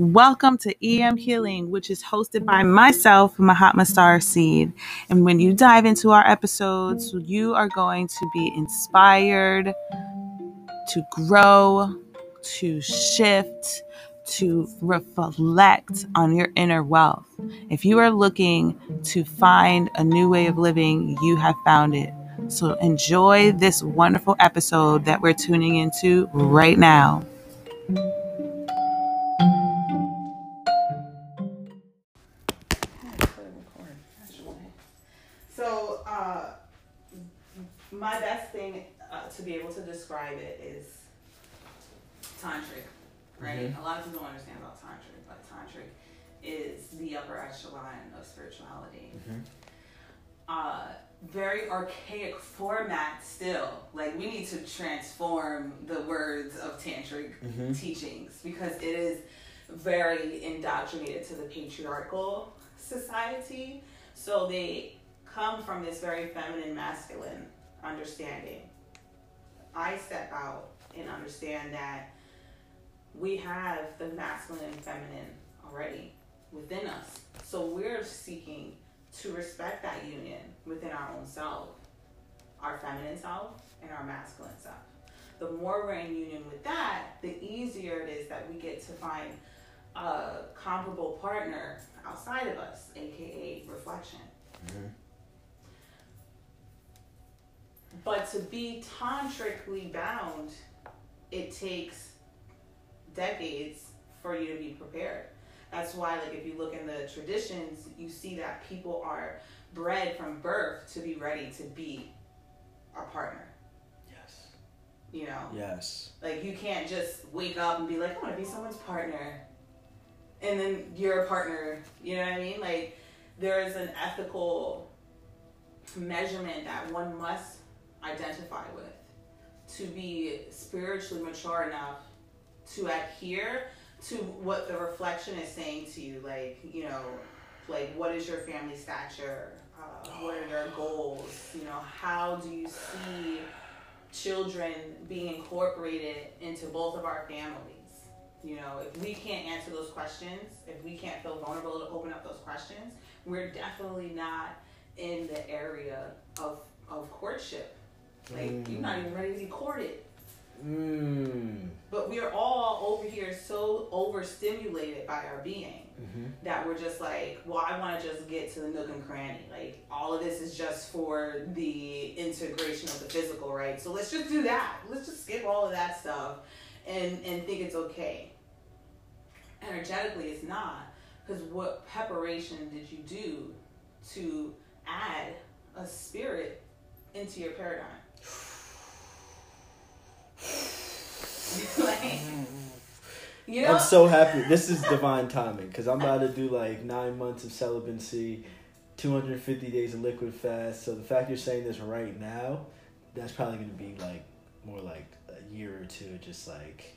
Welcome to EM Healing, which is hosted by myself, Mahatma Star Seed. And when you dive into our episodes, you are going to be inspired to grow, to shift, to reflect on your inner wealth. If you are looking to find a new way of living, you have found it. So enjoy this wonderful episode that we're tuning into right now. My best thing uh, to be able to describe it is tantric, right? A lot of people don't understand about tantric, but tantric is the upper echelon of spirituality. Uh, very archaic format still. Like we need to transform the words of tantric Mhm. teachings because it is very indoctrinated to the patriarchal society. So they come from this very feminine masculine understanding. I step out and understand that we have the masculine and feminine already within us. So we're seeking to respect that union within our own self, our feminine self and our masculine self. The more we're in union with that, the easier it is that we get to find a comparable partner outside of us, aka reflection. Mhm. But to be tantrically bound, it takes decades for you to be prepared. That's why, like, if you look in the traditions, you see that people are bred from birth to be ready to be a partner. Yes. You know, Yes. like you can't just wake up and be like, I want to be someone's partner, and then you're a partner. You know what I mean? Like, there is an ethical measurement that one must identify with to be spiritually mature enough to adhere to what the reflection is saying to you. Like, you know, like what is your family stature? Uh, what are your goals? You know, how do you see children being incorporated into both of our families? You know, if we can't answer those questions, if we can't feel vulnerable to open up those questions, we're definitely not in the area of of courtship. Like you're not even ready to be courted. Mmm. But we are all over here so overstimulated by our being Mm-hmm. that we're just like, well, I want to just get to the nook and cranny. Like, all of this is just for the integration of the physical, right? So let's just do that. Let's just skip all of that stuff and, and think it's okay. Energetically, it's not. Because what preparation did you do to add a spirit into your paradigm? Like, you know? I'm so happy. This is divine timing because I'm about to do like nine months of celibacy, 250 days of liquid fast. So the fact you're saying this right now, that's probably going to be like more like a year or two, just like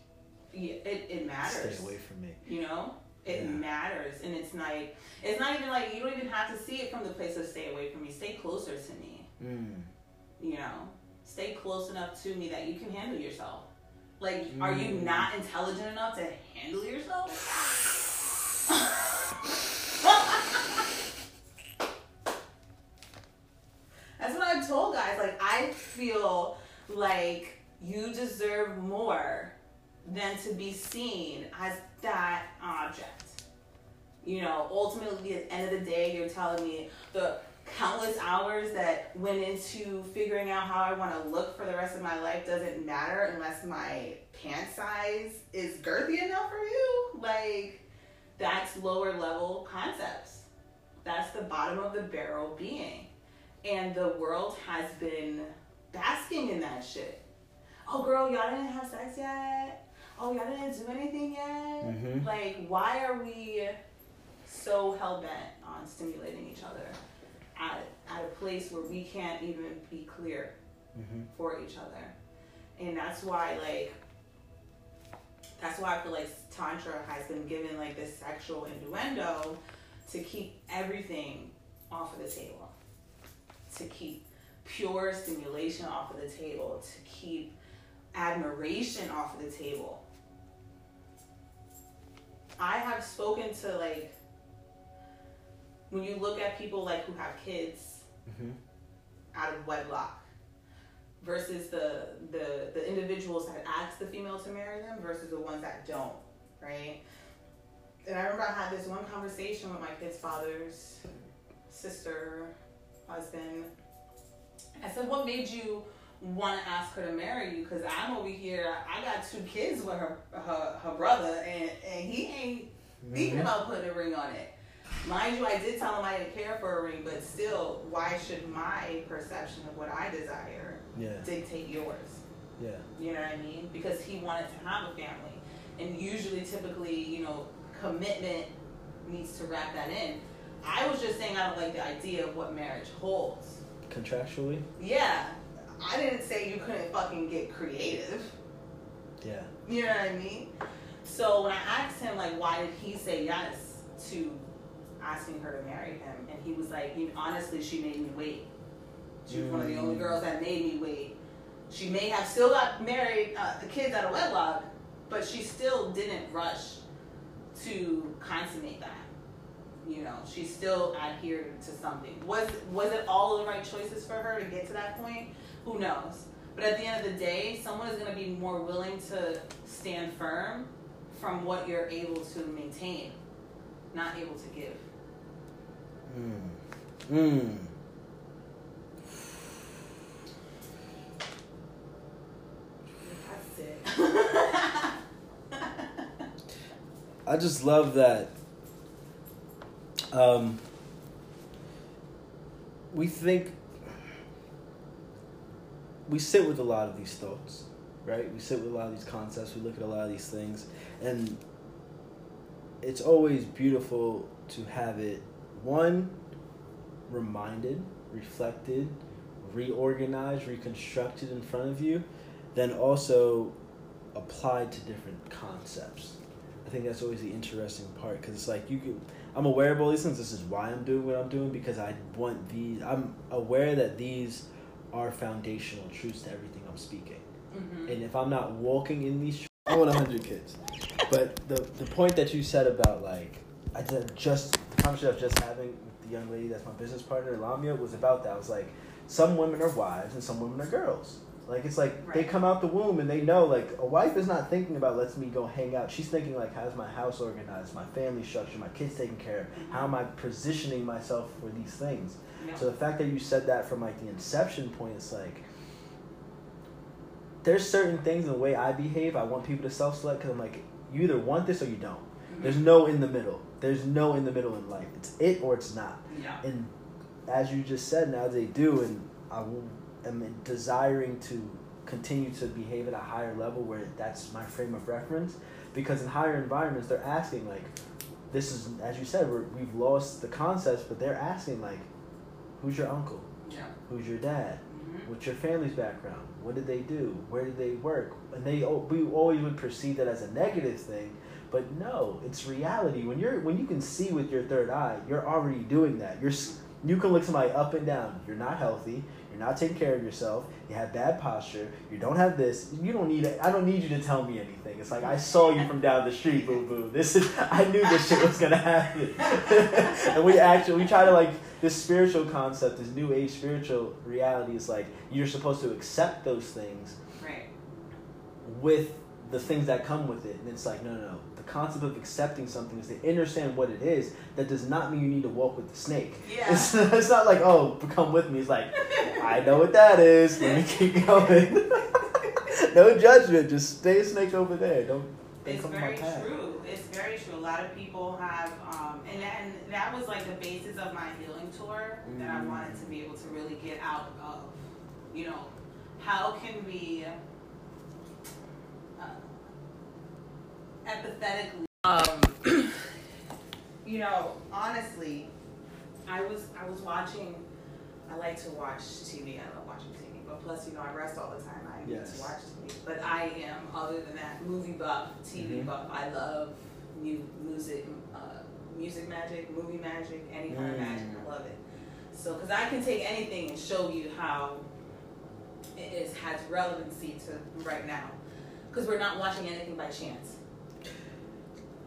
yeah, it, it matters. stay away from me. you know it Yeah. matters and it's like it's not even like you don't even have to see it from the place of stay away from me stay closer to me Mm. you know stay close enough to me that you can handle yourself like are you Mm. not intelligent enough to handle yourself that's what i told guys like i feel like you deserve more than to be seen as that object. You know, ultimately, at the end of the day, you're telling me the countless hours that went into figuring out how I want to look for the rest of my life doesn't matter unless my pant size is girthy enough for you. Like, that's lower level concepts. That's the bottom of the barrel being. And the world has been basking in that shit. Oh, girl, y'all didn't have sex yet? Oh, y'all didn't do anything yet? Mhm. Like, why are we so hell bent on stimulating each other at, at a place where we can't even be clear Mhm. for each other? And that's why, like, that's why I feel like Tantra has been given, like, this sexual innuendo to keep everything off of the table, to keep pure stimulation off of the table, to keep admiration off of the table. I have spoken to like when you look at people like who have kids Mm-hmm. out of wedlock versus the the the individuals that ask the female to marry them versus the ones that don't, right? And I remember I had this one conversation with my kid's father's sister, husband. I said, "What made you want to ask her to marry you? Because I'm over here. I got two kids with her her, her brother, and and he ain't thinking about putting a ring on it." Mind you, I did tell him I didn't care for a ring, but still, why should my perception of what I desire Yeah. dictate yours? Yeah. You know what I mean? Because he wanted to have a family. And usually, typically, you know, commitment needs to wrap that in. I was just saying I don't like the idea of what marriage holds. Contractually. Yeah, I didn't say you couldn't fucking get creative. Yeah. You know what I mean? So when I asked him, like, why did he say yes to asking her to marry him? And he was like, he, honestly, she made me wait. She was one of the only Mm. girls that made me wait. She may have still got married, uh, the kids out of wedlock, but she still didn't rush to consummate that. You know, she still adhered to something. Was was it all the right choices for her to get to that point? Who knows? But at the end of the day, someone is going to be more willing to stand firm from what you're able to maintain, not able to give. Mm. Mm. I just love that. Um, we think we sit with a lot of these thoughts, right? We sit with a lot of these concepts. We look at a lot of these things, and it's always beautiful to have it one reminded, reflected, reorganized, reconstructed in front of you, then also applied to different concepts. I think that's always the interesting part because it's like you can. I'm aware of all these things. This is why I'm doing what I'm doing because I want these. I'm aware that these are foundational truths to everything I'm speaking. hmm And if I'm not walking in these, tr- I want hundred kids. But the the point that you said about like I just conversation I was just having with the young lady that's my business partner, Lamia, was about that. I was like, some women are wives and some women are girls. Like it's like they come out the womb and they know like a wife is not thinking about let's me go hang out. She's thinking like how's my house organized, my family structure, my kids taken care of. How am I positioning myself for these things? Yeah. So the fact that you said that from like the inception point, it's like there's certain things in the way I behave. I want people to self select because I'm like, you either want this or you don't. Mhm. There's no in the middle. There's no in the middle in life. It's it or it's not. yeah. And as you just said, now they do, and I am desiring to continue to behave at a higher level where that's my frame of reference. Because in higher environments, they're asking like, this is as you said, we're, we've lost the concepts, but they're asking like, who's your uncle? Yeah. Who's your dad? Mhm. What's your family's background? What did they do? Where did they work? And they we always would perceive that as a negative thing, but no, it's reality. When you're when you can see with your third eye, you're already doing that. You're you can look somebody up and down. You're not healthy. You're not taking care of yourself. You have bad posture. You don't have this. You don't need it. I don't need you to tell me anything. It's like I saw you from down the street, boo boo. This is I knew this shit was gonna happen. and we actually we try to like this spiritual concept, this new age spiritual reality is like you're supposed to accept those things Right. with the things that come with it. And it's like, no, no, no. The concept of accepting something is to understand what it is. That does not mean you need to walk with the snake. Yeah. It's, it's not like, oh, come with me. It's like, I know what that is. Let me keep going. no judgment. Just stay a snake over there. Don't, don't It's very my path. true. It's very true. A lot of people have, um, and that, and that was like the basis of my healing tour that I Mm. wanted to be able to really get out of. You know, how can we empathetically, um, you know, honestly, I was I was watching. I like to watch TV. I love watching TV, but plus, you know, I rest all the time. I need to watch TV. But I am, other than that, movie buff, TV Mhm. buff. I love mu- music, uh, music magic, movie magic, any kind of magic. Mm. I love it. So, because I can take anything and show you how it is has relevancy to right now. Because we're not watching anything by chance.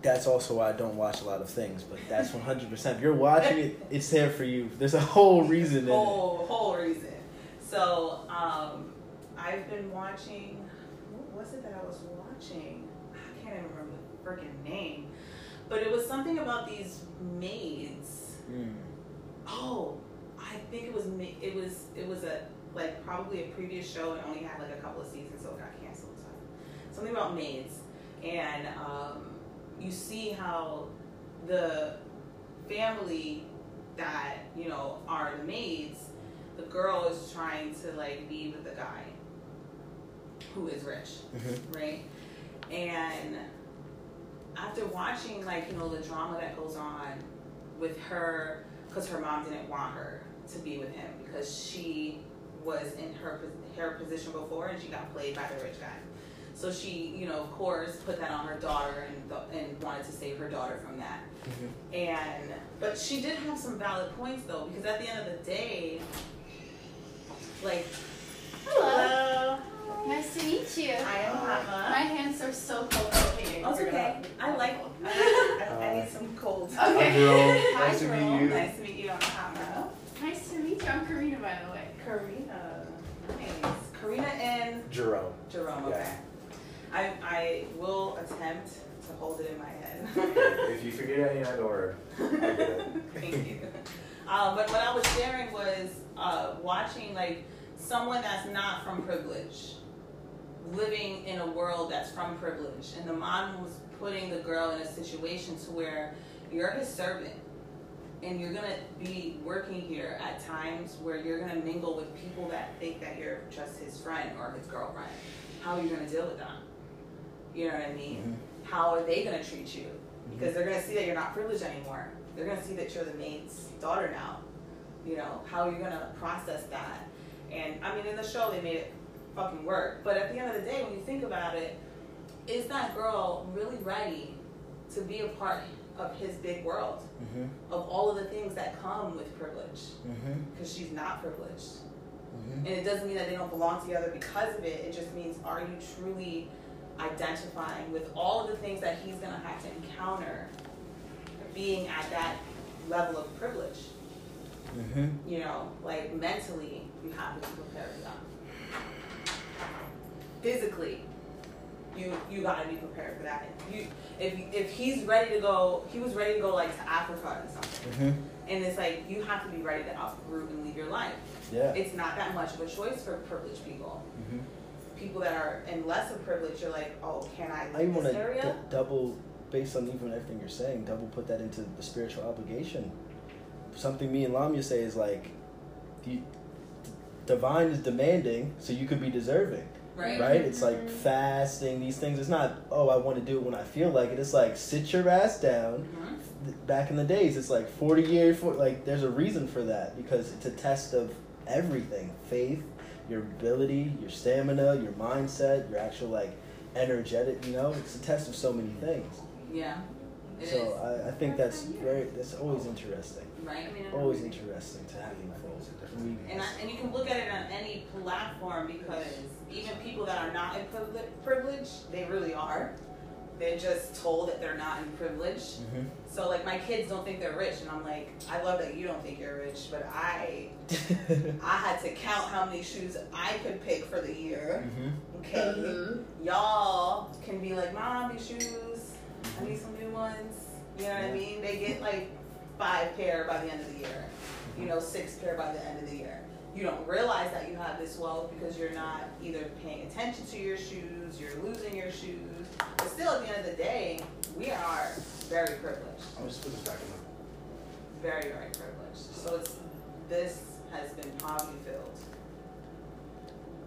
That's also why I don't watch a lot of things. But that's one hundred percent. If you're watching it, it's there for you. There's a whole reason. in it. whole whole reason. So um, I've been watching. What was it that I was watching? I can't even remember the freaking name, but it was something about these maids. Mm. Oh, I think it was it was it was a like probably a previous show and only had like a couple of seasons, so it got canceled. So something about maids, and um, you see how the family that you know are the maids, the girl is trying to like be with the guy who is rich, Mhm. right? And after watching like you know the drama that goes on with her, because her mom didn't want her to be with him because she was in her her position before and she got played by the rich guy. So she, you know, of course, put that on her daughter and th- and wanted to save her daughter from that. Mhm. And but she did have some valid points though, because at the end of the day, like, Hello. Nice to meet you. I am My hands are so cold. Okay. Oh, it's okay. I like. I, I, I need some cold. Okay. Hi, Jerome. Hi, Nice to meet you. Nice to meet you. I'm Hama. Nice to meet you. I'm Karina, by the way. Karina. Nice. Karina and Jerome. Jerome. Yeah. I I will attempt to hold it in my head. If you forget any I get. Thank you. Um, but what I was sharing was uh, watching like someone that's not from privilege, living in a world that's from privilege, and the mom was putting the girl in a situation to where you're his servant, and you're gonna be working here at times where you're gonna mingle with people that think that you're just his friend or his girlfriend. How are you gonna deal with that? You know what I mean? Mhm. How are they gonna treat you? because they're gonna see that you're not privileged anymore. They're gonna see that you're the maid's daughter now. You know how are you gonna process that? And I mean, in the show they made it fucking work. But at the end of the day, when you think about it, is that girl really ready to be a part of his big world Mhm. of all of the things that come with privilege? Because she's not privileged. Mhm. And it doesn't mean that they don't belong together because of it. It just means are you truly identifying with all of the things that he's gonna have to encounter being at that level of privilege? Mhm. You know, like mentally, you have to be prepared for that. Physically, you you gotta be prepared for that. You if if he's ready to go, he was ready to go like to Africa and something, Mhm. and it's like you have to be ready to uproot and leave your life. Yeah. It's not that much of a choice for privileged people. Mhm. People that are in less of privilege, you're like, oh, can I I leave even want this to area? d- double, based on even everything you're saying, double put that into the spiritual obligation. Something me and Lamia say is like, the divine is demanding, so you could be deserving, right? right? It's like Mhm. fasting, these things. It's not, oh, I want to do it when I feel like it. It's like, sit your ass down. Mhm. Back in the days, it's like 40 years, for, like, there's a reason for that because it's a test of everything faith, your ability, your stamina, your mindset, your actual, like, energetic, you know? It's a test of so many things. Yeah. So I, I think that's very that's always interesting. right? Always interesting to have involved. And, I, and you can look at it on any platform because even people that are not in privilege, they really are. They're just told that they're not in privilege. hmm So like my kids don't think they're rich, and I'm like, I love that you don't think you're rich, but I I had to count how many shoes I could pick for the year. hmm Okay, y'all can be like, Mom, these shoes, I need some new ones. You know what I mean? They get like five pair by the end of the year. You know, six pair by the end of the year. You don't realize that you have this wealth because you're not either paying attention to your shoes, you're losing your shoes. But still, at the end of the day, we are very privileged I'll just put this back in very, very privileged. So it's this has been poverty filled.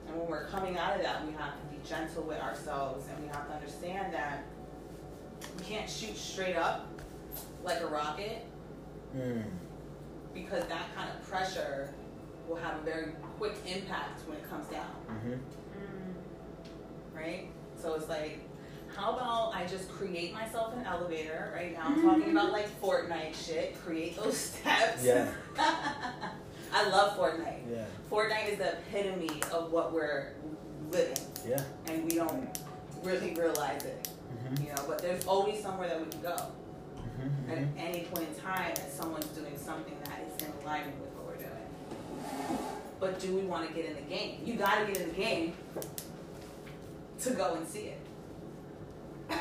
And when we're coming out of that, we have to be gentle with ourselves and we have to understand that we can't shoot straight up like a rocket Mm. because that kind of pressure will have a very quick impact when it comes down, hmm right? So it's like, how about I just create myself an elevator right now? I'm talking about like Fortnite shit. Create those steps. Yeah. I love Fortnite. Yeah. Fortnite is the epitome of what we're living, Yeah. and we don't really realize it. Mhm. You know, but there's always somewhere that we can go Mhm. at any point in time that someone's doing something that is in alignment with what we're doing. But do we want to get in the game? You got to get in the game to go and see it.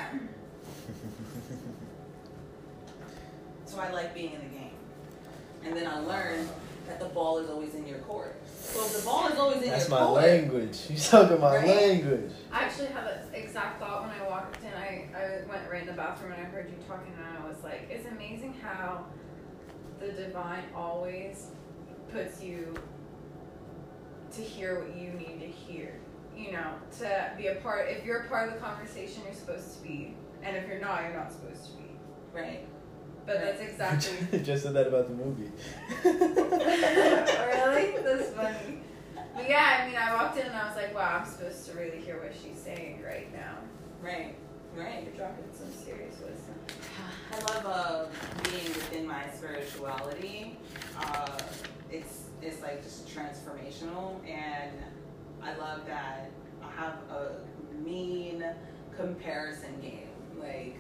So I like being in the game. And then I learned that the ball is always in your court. So if the ball is always in your court. That's your my court, language. You're talking my Right. language. I actually had that exact thought when I walked in. I, I went right in the bathroom and I heard you talking, and I was like, it's amazing how the divine always puts you to hear what you need to hear. You know, to be a part. If you're a part of the conversation, you're supposed to be, and if you're not, you're not supposed to be. right? But that's exactly. Just said that about the movie. really? That's funny. But yeah, I mean, I walked in and I was like, wow, I'm supposed to really hear what she's saying right now. Right. Right. You're dropping some serious wisdom. I love uh, being within my spirituality. Uh, it's it's like just transformational, and I love that I have a mean comparison game. Like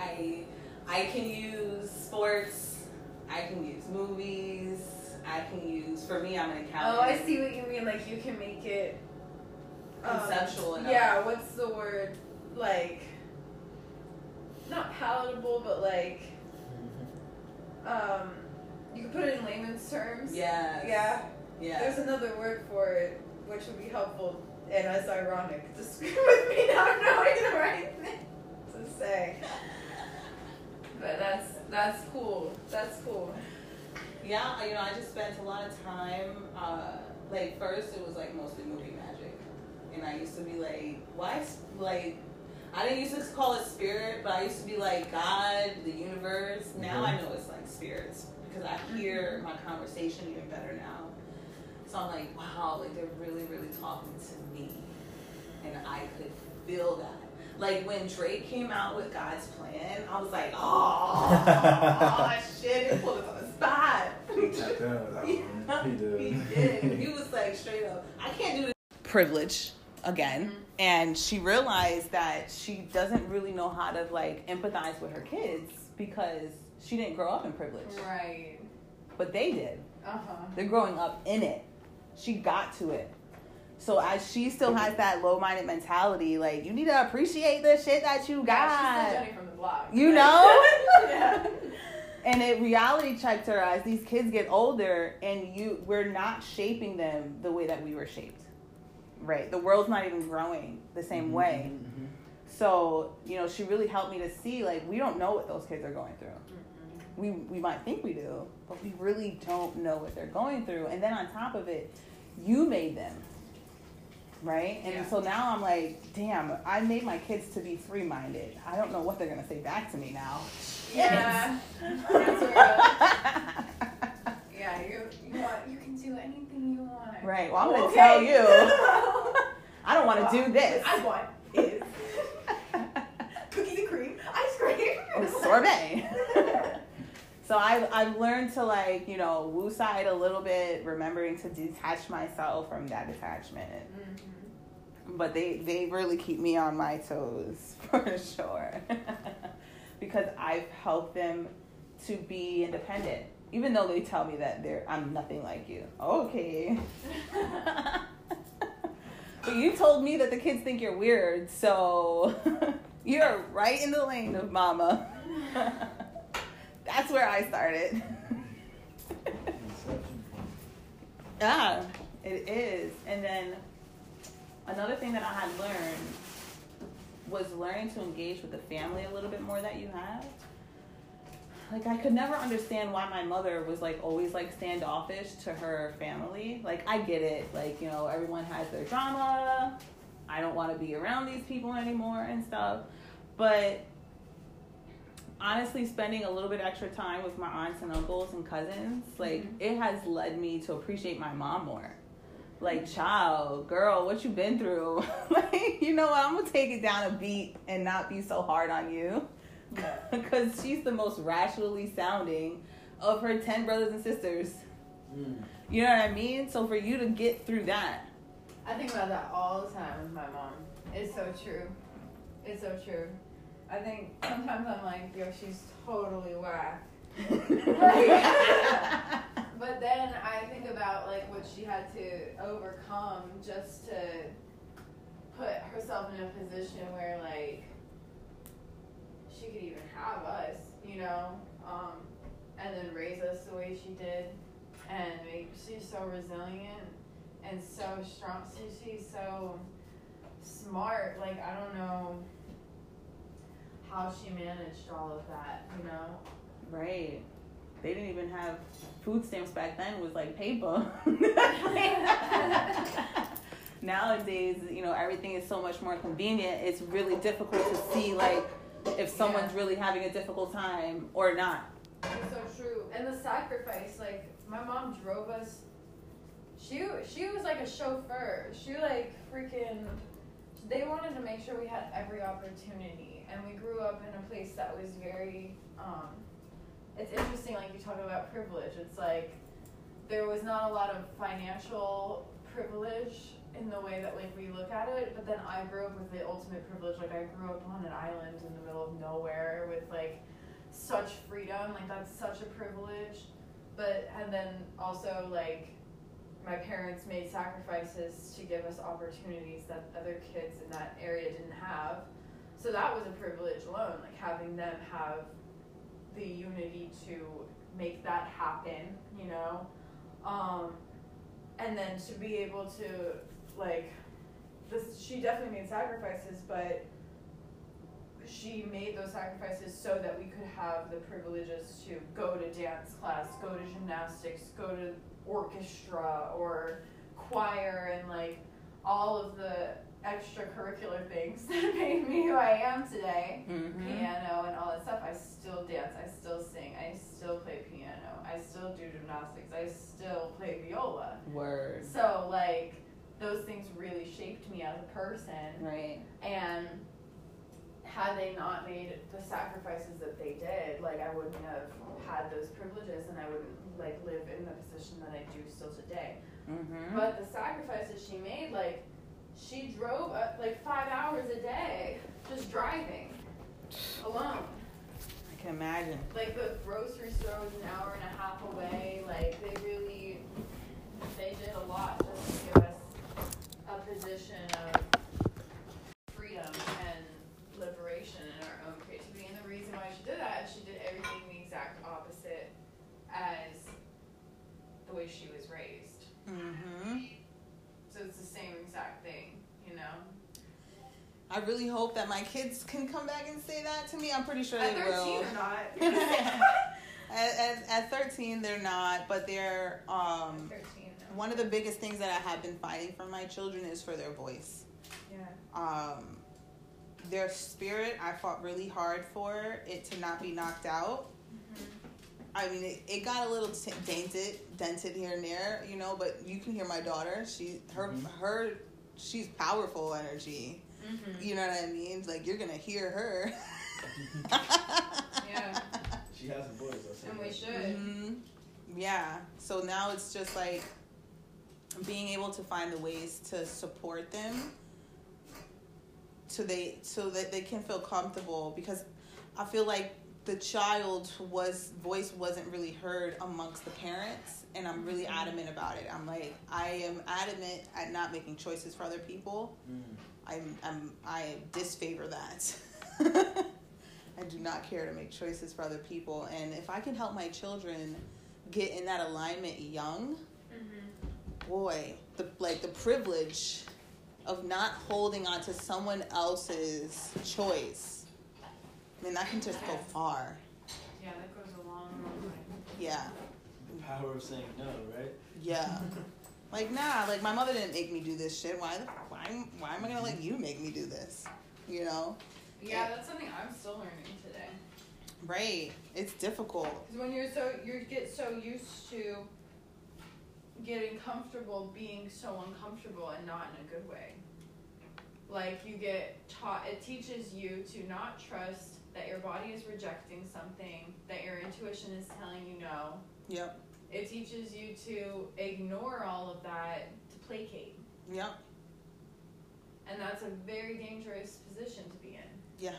I I can use sports, I can use movies, I can use. For me, I'm an accountant. Oh, I see what you mean. Like you can make it um, Conceptual enough. Yeah. What's the word? Like not palatable, but like um, you can put it in layman's terms. Yes. Yeah. Yeah. There's another word for it, which would be helpful and as ironic. Just with me not knowing the right thing to say. But that's that's cool. That's cool. Yeah, you know, I just spent a lot of time. Uh, like first, it was like mostly movie magic, and I used to be like, why? s- Like, I didn't used to call it spirit, but I used to be like God, the universe. Now I know it's like spirits because I hear my conversation even better now. So I'm like, wow, like they're really, really talking to me, and I could feel that. Like when Drake came out with God's plan, I was like, oh, oh shit, it put us on the spot. Tapped in with that one. He did. He did. He was like straight up, I can't do this. Privilege again. And she realized that she doesn't really know how to like empathize with her kids because she didn't grow up in privilege. Right. But they did. Uh huh. They're growing up in it. She got to it. So as she still has that low minded mentality, like you need to appreciate the shit that you Yeah, she's got. still Jenny from the block. You know? yeah. and it reality checked her as these kids get older and you we're not shaping them the way that we were shaped right the world's not even growing the same mm-hmm, way mm-hmm. so you know she really helped me to see like we don't know what those kids are going through we we might think we do but we really don't know what they're going through and then on top of it you made them right and Yeah. so now i'm like damn i made my kids to be free minded i don't know what they're gonna say back to me now Yeah. Yeah, you you want you can do anything you want. Right. Well, I'm gonna Okay. tell you. I don't want to do this. I want is cookies and cream, ice cream, Or sorbet. So I I've learned to like you know woo side a little bit, remembering to detach myself from that attachment. Mm-hmm. But they they really keep me on my toes for sure, because I've helped them to be independent. Even though they tell me that they're I'm nothing like you. Okay. but you told me that the kids think you're weird, so you're right in the lane of mama. That's where I started. Yeah, it is. And then another thing that I had learned was learning to engage with the family a little bit more that you have. Like I could never understand why my mother was like always like standoffish to her family. Like I get it. Like, you know, everyone has their drama. I don't want to be around these people anymore and stuff. But honestly spending a little bit extra time with my aunts and uncles and cousins mm-hmm. like it has led me to appreciate my mom more. Like child girl what you been through? Like you know what? I'm gonna take it down a beat and not be so hard on you. Because she's the most rationally sounding of her 10 brothers and sisters. Mm. You know what i mean? So for you to get through that. I think about that all the time with my mom. It's so true. It's so true. I think sometimes I'm like, yo, she's totally whack. But then I think about like what she had to overcome just to put herself in a position where like she could even have us, you know, um, and then raise us the way she did, and make, she's so resilient and so strong. She, she's so smart. Like I don't know how she managed all of that, you know. Right. They didn't even have food stamps back then. It was like paper. Nowadays, you know, everything is so much more convenient. It's really difficult to see like if someone's really having a difficult time or not. It's so true. And the sacrifice, like my mom drove us. She she was like a chauffeur. She like freaking. They wanted to make sure we had every opportunity, and we grew up in a place that was very. Um, it's interesting, like you talk about privilege. It's like there was not a lot of financial privilege in the way that like we look at it, but then I grew up with the ultimate privilege. Like I grew up on an island in the middle of nowhere with like such freedom like that's such a privilege but and then also like my parents made sacrifices to give us opportunities that other kids in that area didn't have so that was a privilege alone like having them have the unity to make that happen you know? Um and then to be able to like this she definitely made sacrifices but she made those sacrifices so that we could have the privileges to go to dance class, go to gymnastics, go to orchestra or choir and like all of the extracurricular things that made me who I am today. Mm-hmm. Piano and all that stuff. I still dance, I still sing, I still play piano, I still do gymnastics, I still play viola. Word. So like those things really shaped me as a person Right. and had they not made the sacrifices that they did, like I wouldn't have had those privileges and I wouldn't like live in the position that I do still today. Mm-hmm. But the sacrifices she made, like she drove uh, like five hours a day just driving alone. I can imagine. Like the grocery store was an hour and a half away. Like they really, they did a lot just to give us a position of freedom and liberation in our own creativity. And the reason why she did that is she did everything the exact opposite as the way she was raised. Mm-hmm. So it's the same exact thing, you know. I really hope that my kids can come back and say that to me. I'm pretty sure At they 13 will. or not. at, at, at 13, they're not, but they're um, 13. No. one of the biggest things that I have been fighting for my children is for their voice. Yeah. Um, their spirit, I fought really hard for it to not be knocked out. I mean, it, it got a little t- dented, dented here and there, you know. But you can hear my daughter. She, her, Mhm. her, she's powerful energy. Mm-hmm. You know what I mean? Like you're gonna hear her. Yeah. She has a voice. I'll And we that. should. hmm Yeah. So now it's just like being able to find the ways to support them, so they so that they can feel comfortable because I feel like the child was voice wasn't really heard amongst the parents and I'm really adamant about it. I'm like I am adamant at not making choices for other people. Mm. I'm, I'm I disfavor that. I do not care to make choices for other people, and if I can help my children get in that alignment young, Mm-hmm. boy, the like the privilege of not holding on to someone else's choice. I mean, that can just go far. Yeah, that goes a long, long way. Yeah, The power of saying no, right? yeah. Like nah, like my mother didn't make me do this shit. Why? the- Why? Why am I gonna let you make me do this? You know? Yeah, that's something I'm still learning today. Right. It's difficult. Because when you're so you get so used to getting comfortable being so uncomfortable and not in a good way. Like you get taught it teaches you to not trust that your body is rejecting something, that your intuition is telling you no. Yep. It teaches you to ignore all of that to placate. Yep. And that's a very dangerous position to be in. Yeah.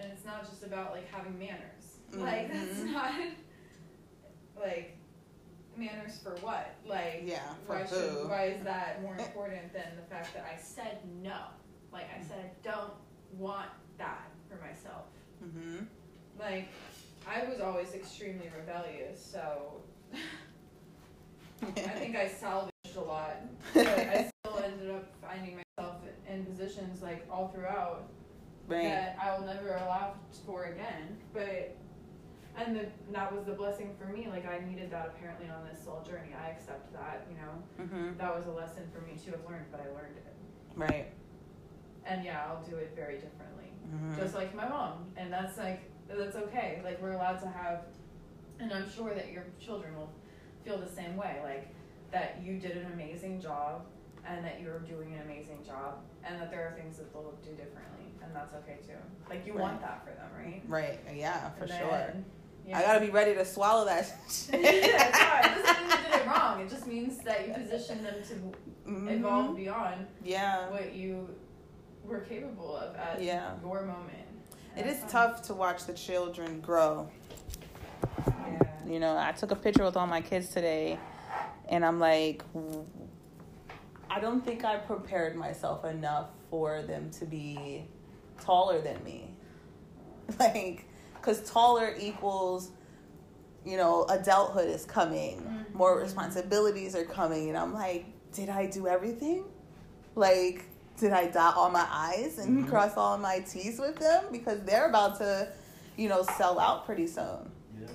And it's not just about like having manners. Mm-hmm. Like that's not like manners for what? Like Yeah, for why who? should why is that more eh. important than the fact that I said no? Like I mm. said I don't want that for myself. Mm-hmm. Like I was always extremely rebellious, so I think I salvaged a lot. But I still ended up finding myself in positions like all throughout right. that I will never allow for again. But and the, that was the blessing for me. Like I needed that apparently on this soul journey. I accept that. You know, Mm-hmm. that was a lesson for me to have learned, but I learned it. Right. And yeah, I'll do it very differently, Mm-hmm. just like my mom. And that's like that's okay. Like we're allowed to have, and I'm sure that your children will feel the same way. Like that you did an amazing job. And that you're doing an amazing job, and that there are things that they'll do differently, and that's okay too. Like you Right. want that for them, right? right. Yeah, for And sure. yeah. I gotta be ready to swallow that. yeah, it's fine. It doesn't mean you did it wrong. It just means that you position them to Mhm. evolve beyond Yeah. what you were capable of at Yeah. your moment. It And is that's tough to watch the children grow. Yeah. You know, I took a picture with all my kids today, and I'm like, I don't think I prepared myself enough for them to be taller than me. Like, because taller equals, you know, adulthood is coming, more Mhm. responsibilities are coming, and I'm like, did I do everything? Like, did I dot all my I's and Mhm. cross all my T's with them? Because they're about to, you know, sell out pretty soon Yeah.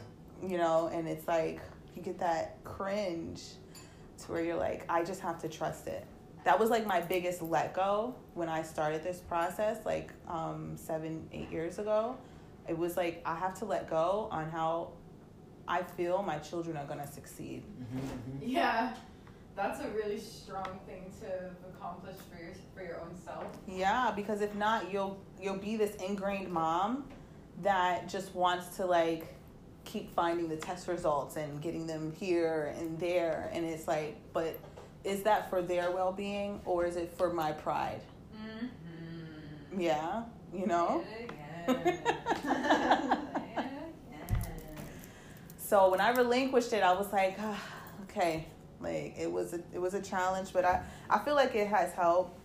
you know, and it's like you get that cringe to where you're like, I just have to trust it. That was like my biggest let go when I started this process, like um, seven, eight years ago. It was like I have to let go on how I feel my children are gonna succeed. Mm-hmm, Yeah. That's a really strong thing to accomplish for your for your own self. Yeah, because if not, you'll you'll be this ingrained mom that just wants to like keep finding the test results and getting them here and there, and it's like, but is that for their well being or is it for my pride? Mm-hmm. Yeah, you know. So when I relinquished it, I was like, ah, okay, like it was a, it was a challenge, but I I feel like it has helped.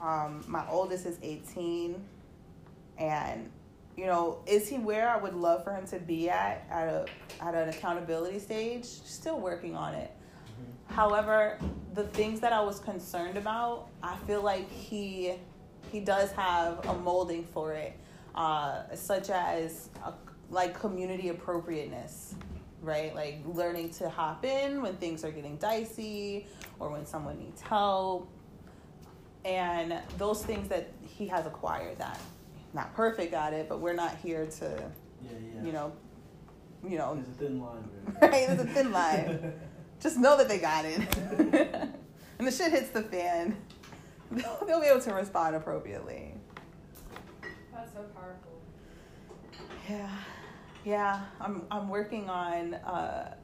Um, my oldest is eighteen, and you know, is he where I would love for him to be at at a at an accountability stage? Still working on it. However, the things that I was concerned about, I feel like he he does have a molding for it, uh, such as a, like community appropriateness, right? Like learning to hop in when things are getting dicey or when someone needs help, and those things that he has acquired that. Not perfect at it, but we're not here to, Yeah, yeah. you know, you know, There's a thin line. Right, there's a thin line. just know that they got it. and the shit hits the fan, they'll, they'll be able to respond appropriately. That's so powerful. Yeah, yeah. I'm I'm working on, uh,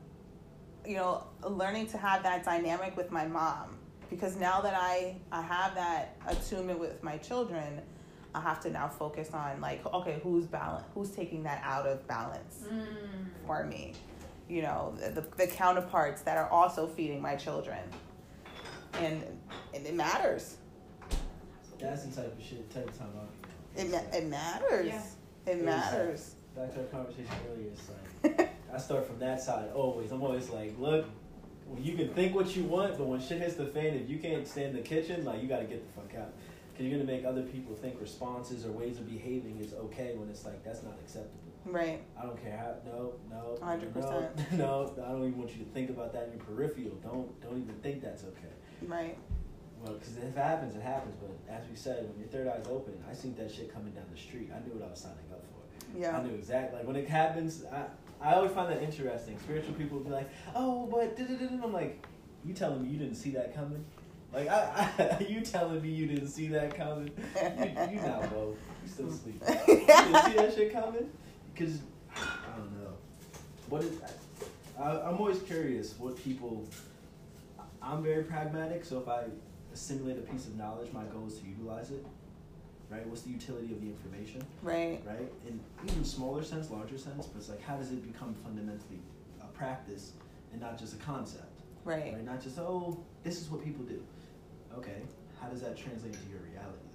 you know, learning to have that dynamic with my mom because now that I I have that attunement with my children, I have to now focus on like, okay, who's balance, who's taking that out of balance Mm. for me. You know, the, the counterparts that are also feeding my children. And, and it matters. That's the type of shit, type of time I'll. It, ma- it matters. Yeah. It matters. Back to our conversation earlier, it's like I start from that side always. I'm always like, look, you can think what you want, but when shit hits the fan, if you can't stay in the kitchen, like you got to get the fuck out, because you're gonna make other people think responses or ways of behaving is okay when it's like that's not acceptable. right. I don't care how. No, no, 100%. no, no. I don't even want you to think about that in your peripheral. Don't, don't even think that's okay. Right. Well, because if it happens, it happens. But as we said, when your third eye's open, I seen that shit coming down the street. I knew what I was signing up. Yeah. I knew exactly. Like when it happens, I I always find that interesting. Spiritual people be like, "Oh, but," da-da-da-da." I'm like, "You telling me you didn't see that coming? Like, I, I you telling me you didn't see that coming? You, you not woke. You still sleep. You didn't see that shit coming? Because I don't know. What is? I, I'm always curious what people. I'm very pragmatic, so if I assimilate a piece of knowledge, my goal is to utilize it. Right? What's the utility of the information? Right. Right? In even smaller sense, larger sense, but it's like how does it become fundamentally a practice and not just a concept? Right. Right? Not just oh, this is what people do. Okay. How does that translate to your reality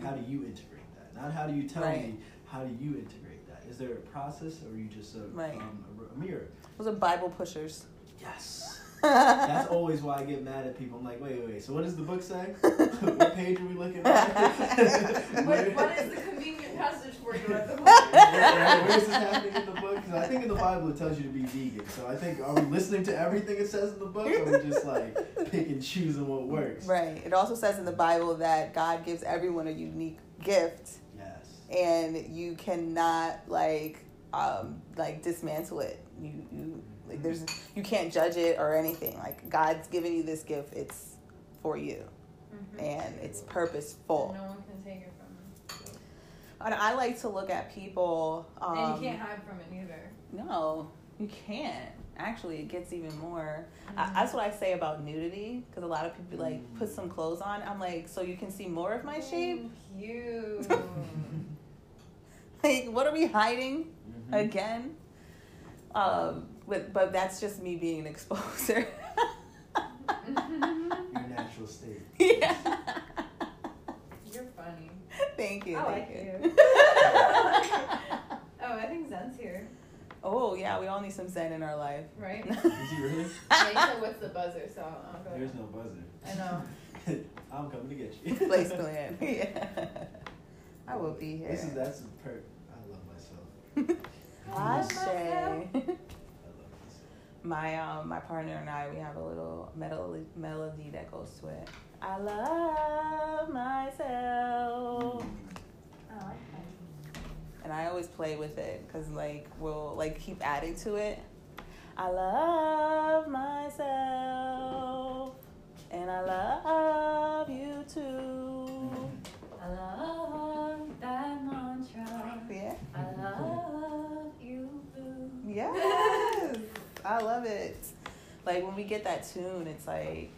though? How do you integrate that? Not how do you tell Right. me, how do you integrate that? Is there a process or are you just a, Right. um, a, a mirror? Those are Bible pushers. Yes. That's always why I get mad at people. I'm like, wait, wait, wait. So what does the book say? what page are we looking at? What, what is the convenient passage for you at the moment? Right, Where is this happening in the book? Because I think in the Bible it tells you to be vegan. So I think, are we listening to everything it says in the book, or are we just like pick and choosing what works? Right. It also says in the Bible that God gives everyone a unique gift, Yes. and you cannot like um like dismantle it. You you like there's you can't judge it or anything. Like God's given you this gift. It's for you, Mhm. and it's purposeful. No one can take it from him. And I like to look at people. Um, and you can't hide from it either. No, you can't. Actually, it gets even more. I, Mhm. that's what I say about nudity because a lot of people like put some clothes on. I'm like, so you can see more of my shape. Ooh, You. Like, what are we hiding Mhm. again? Um, but but that's just me being an exposer. Your natural state. yeah. You're funny. Thank you. I thank like you. you. Oh, I think Zen's here, oh yeah, we all need some zen in our life. right? Is he really? yeah, you said what's the buzzer, so I'll go. There's no buzzer. I know. I'm coming to get you. Place plan. Yeah. I will be here. This is that's a perk. I love myself. Ashe. I love myself. My um my partner and I we have a little melody melody that goes to it. I love myself, I like that. and I always play with it because like we'll like keep adding to it. I love myself, and I love you too. I love that mantra. Yeah. I love you. Yes. I love it. Like when we get that tune, it's like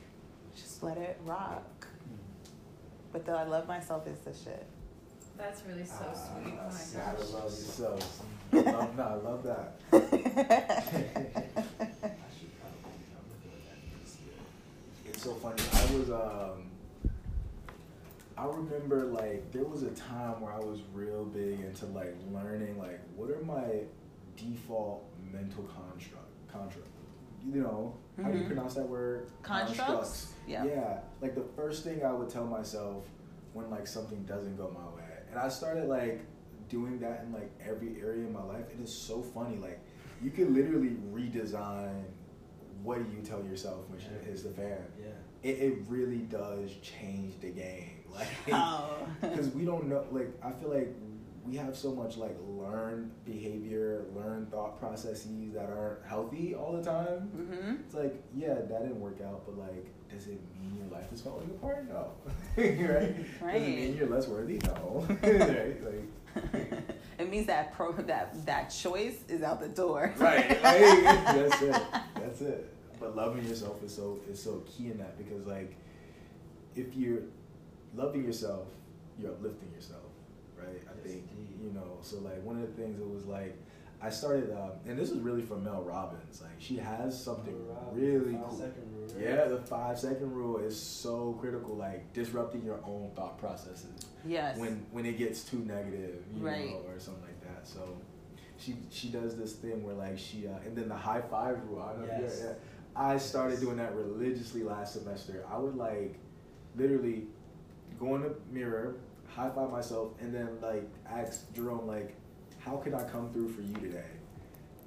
just let it rock. But the I love myself is the shit. That's really so sweet. Oh my Gotta gosh. love yourself. love, no, I love that. I should probably. I'm looking at that this year. It's so funny. I was um I remember like there was a time where I was real big into like learning like what are my default mental construct construct you know how do you Mhm. pronounce that word Constructs? Yeah. yeah like the first thing I would tell myself when like something doesn't go my way and I started like doing that in like every area of my life it is so funny like you can literally redesign what do you tell yourself when shit hits the fan Yeah. it, it really does change the game. Like, Oh. because we don't know. Like, I feel like we have so much like learned behavior, learned thought processes that aren't healthy all the time. hmm It's like, yeah, that didn't work out, but like, does it mean your life is falling apart? No. right? right? Does it mean you're less worthy? No. right? Like, it means that pro that that choice is out the door. right. Like, that's it. That's it. But loving yourself is so is so key in that because like if you're loving yourself, you're uplifting yourself, right? I Yes, think indeed. You know. So like one of the things it was like I started, um, and this is really from Mel Robbins. Like she has something really Five cool. second rule, right? Yeah, the five second rule is so critical. Like disrupting your own thought processes Yes. when when it gets too negative, you Right. know, or something like that. So she she does this thing where like she uh, and then the high five rule. I don't know Yes. you're- yeah. I started doing that religiously last semester. I would like literally go in the mirror, high five myself, and then like ask Jerome like, how can I come through for you today?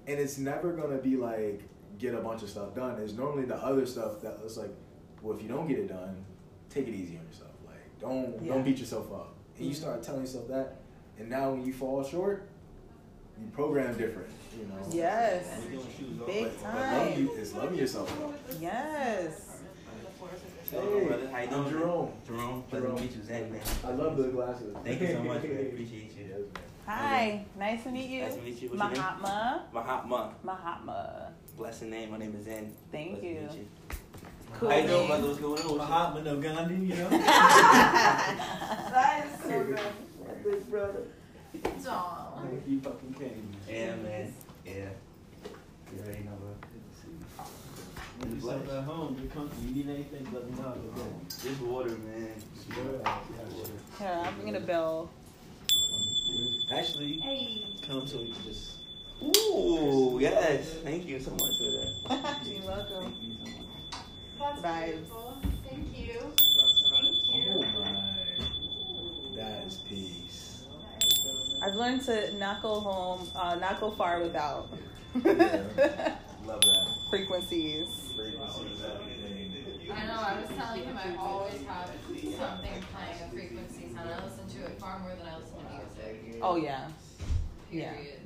And it's never gonna be like get a bunch of stuff done. It's normally the other stuff that it's like, well, if you don't get it done, take it easy on yourself. Like don't Yeah. don't beat yourself up. And you mm-hmm. start telling yourself that, and now when you fall short, you program different. You know. Yes. We doing shoes off. Big But, but time. love you is loving yourself. though. Yes. Hello, brother. How you I'm doing? Jerome. Jerome. Pleasure Jerome. to meet you, Zach, man. I love the glasses. Thank you so much, man. Appreciate you. Yes, man. Hi. Nice to meet you. Nice to meet you. What's your name? Mahatma. Mahatma. Mahatma. Blessed name. My name is Zen. Thank Pleasure to you. Cool. I know name. about what's going on. Mahatma no Gandhi, you know. That is so good. Big brother. Aw. He fucking came. Yeah, man. Yeah. You already know, bro. When you settle at home, you're comfy. You need anything, let me know. Okay. This water, man. Here, I'm ringing a bell. Actually, Hey. come so we can just. Ooh, yes. Thank you so much for that. You're welcome. That's Vibes. beautiful. Thank you. Oh my. That is peace. I've learned to not go home, uh, not go far without Love that. frequencies. Frequencies. I know, I was telling him I always have something playing of frequencies and I listen to it far more than I listen to music. Oh yeah, Yeah. Period.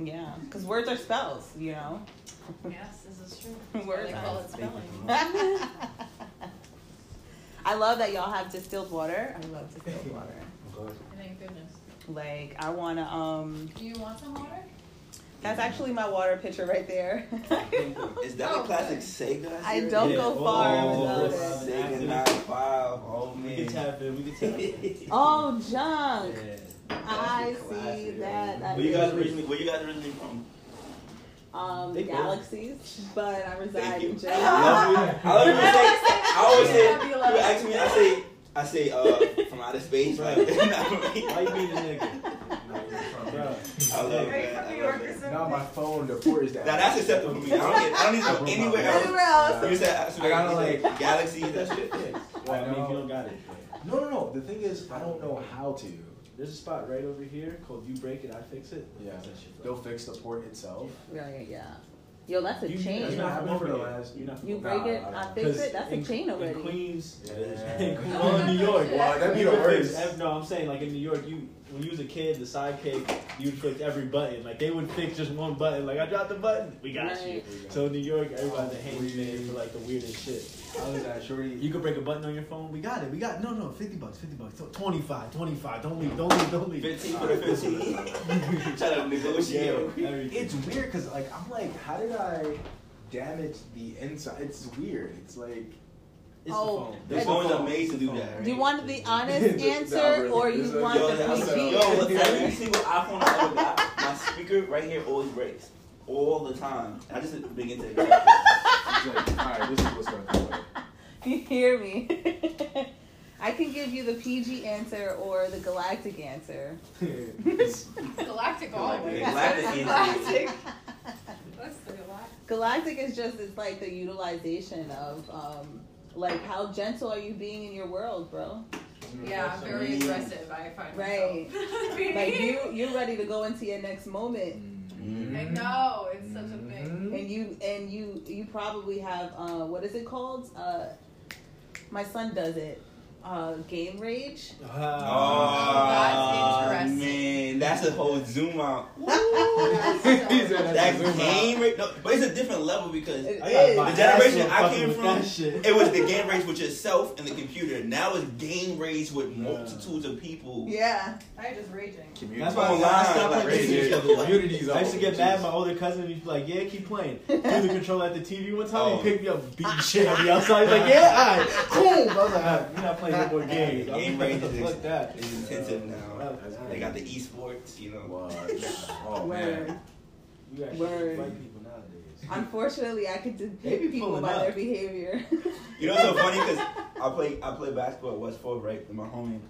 yeah. Because words are spells, you know. Yes, this is true. Words they are call it spelling. I love that y'all have distilled water. I love distilled water. Thank goodness. Like I wanna um. Do you want some water? That's actually my water pitcher right there. Is that Oh, a classic. Sega? I don't Yeah. go far Oh, without Sega. it. Sega 95. Oh, We man. can tap in. We can tap in. Oh, junk. Yeah. I see Classic, that. that Where you guys originally? Where you guys originally from? um, They both- galaxies, but I reside Thank you. in I Jersey. love you. I love you. Say, I always say. Yeah, People ask me. I say. I say. Uh, from outer space. Right. not Why you being a nigga? No, you're from- Bro. I love it. Are you man. from I New love York or it. something? Now my phone, the port is down. Now that's acceptable for me. I don't, need, I don't need to go anywhere else. Anywhere else. You said I gotta, like- galaxies. That shit. Well, I mean, if you don't got it. No, no, no. The thing is, I don't know how to. There's a spot right over here called You Break It, I Fix It. Yeah. That shit, They'll fix the port itself. Right, yeah. Yo, that's a You- chain. You're You're not not from from over over there. the last- You're not You break Nah, it, I I don't. fix 'Cause it. That's a chain already. In Queens, Yeah. in Queens, Oh, well, in New York. Well, that'd be the worst. no, I'm saying like in New York, you when you was a kid, the sidekick, you would fix every button. Like they would fix just one button. Like I dropped the button, we got you. Right. So in New York, everybody's a handyman for like the weirdest shit. I was at Shorty. You could break a button on your phone. We got it. We got no, no, fifty bucks, fifty bucks, 25, 25. Don't leave, don't leave, don't leave. 15 for the 15. Try to negotiate. Yeah. It's weird because like I'm like, how did I damage the inside? It's weird. It's like It's Oh, the phone. The It's phones the are phone. made to do that, right? Do you want the honest The- the answer algorithm. or you It's want Yo, the that's- PG? yo, every single iPhone I ever got, my speaker right here always breaks. All the time. I just begin to accept like, all right, this is what's gonna. Like. You hear me? I can give you the PG answer or the galactic answer. Galactic always. Galactic is- Galactic. That's the galactic. Galactic is just it's like the utilization of um like how gentle are you being in your world, bro? Yeah, I'm very Mm. aggressive. I find Right. Like you you're ready to go into your next moment. Mm. I know it's such a thing. Mm-hmm. And you and you you probably have uh what is it called? Uh my son does it. Uh game rage. Ah. Oh, That's interesting. man. That's a whole zoom out. That's so- That that's zoom game Rage, no, but it's a different level because It I got is. my The generation I came from, it was the game Rage with yourself and the computer. Now it's game Rage with multitudes of people. Yeah. I'm just raging. Community. That's why I Online, stopped like, playing radio. each other. Community's I used to get mad. Jesus. My older cousin would be like, "Yeah, keep playing." Threw the controller at the TV one time. Oh. He picked me up, beat the shit out of me outside. He's like, "Yeah, all right, cool." I was like, "Ah, "You're not playing no more games." I'm Game like, range is Fuck that. It's intensive now. That's- They got the esports, you know. What? Oh Word. man. You actually Word. fight people nowadays. Unfortunately, I could They depict people by up. their behavior. You know what's so funny? Because I play I play basketball at West Fork, right? And my homie,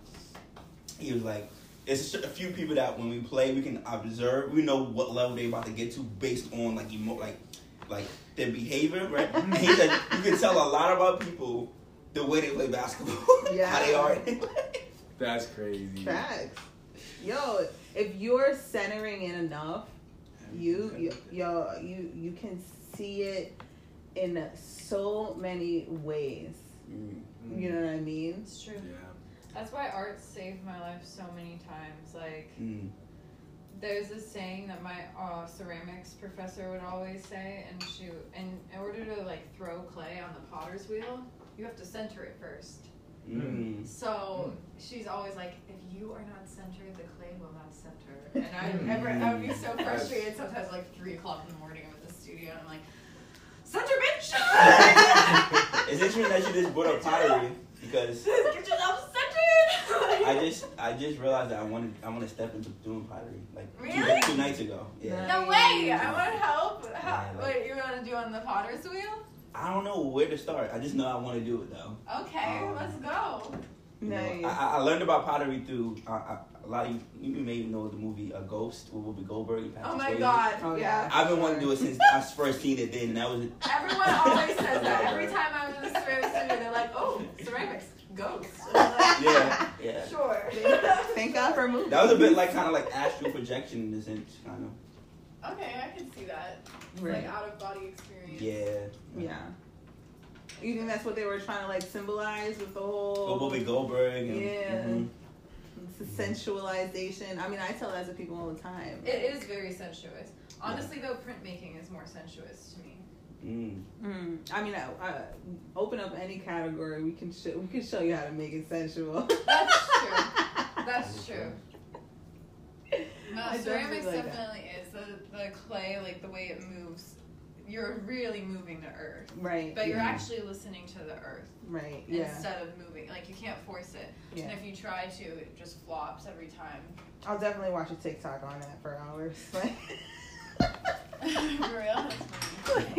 he was like, "It's a few people that when we play, we can observe. We know what level they about to get to based on like emo, like like their behavior, right?" And he said you can tell a lot about people the way they play basketball, Yeah. how they Yeah. are. That's crazy. Facts. Yo, if you're centering in enough, you, you yo you you can see it in so many ways. Mm. You know what I mean? It's true. Yeah. That's why art saved my life so many times. Like, Mm. there's a saying that my uh, ceramics professor would always say, and she, in order to like throw clay on the potter's wheel, you have to center it first. Mm. So she's always like, if you are not centered, the clay will not center. And I ever, I would be so frustrated sometimes, like three o'clock in the morning, I'm at the studio, and I'm like, center bitch. it's interesting that you just brought up pottery because Get yourself centered. I just I just realized that I wanted I want to step into doing pottery like two- Really? two, nights ago. Yeah. No way! I want to help. How, Yeah, like- what you want to do on the potter's wheel? I don't know where to start. I just know I want to do it though. Okay, Um, let's go. You know, Nice. I, I learned about pottery through uh, I, a lot of you, you may know the movie A Ghost with Whoopi Goldberg. and Patrick Oh my Swayze. god. Oh, yeah. I've been wanting to do it since I first seen it then, and that was Everyone always says that. Every time I'm in the ceramics studio, they're like, "Oh, ceramics, ghosts." Like, yeah, yeah. Sure. Thank God for movies. That was a bit like kind of like astral projection in a sense, kind of. Okay, I can see that. Right. Like out of body experience. Yeah. Yeah. You think that's what they were trying to like symbolize with the whole Go Whoopi Goldberg. And, Yeah. mhm. it's the sensualization? I mean, I tell that to people all the time. It is very sensuous. Honestly, though, printmaking is more sensuous to me. Mm. Mm, I mean, I, I, open up any category. We can show, we can show you how to make it sensual. That's true. That's true. No, ceramics definitely like definitely is the the clay, like the way it moves. You're really moving the earth, right. but you're actually listening to the earth right. Yeah. instead of moving. Like you can't force it, Yeah. and if you try to, it just flops every time. I'll definitely watch a TikTok on that for hours. For real, that's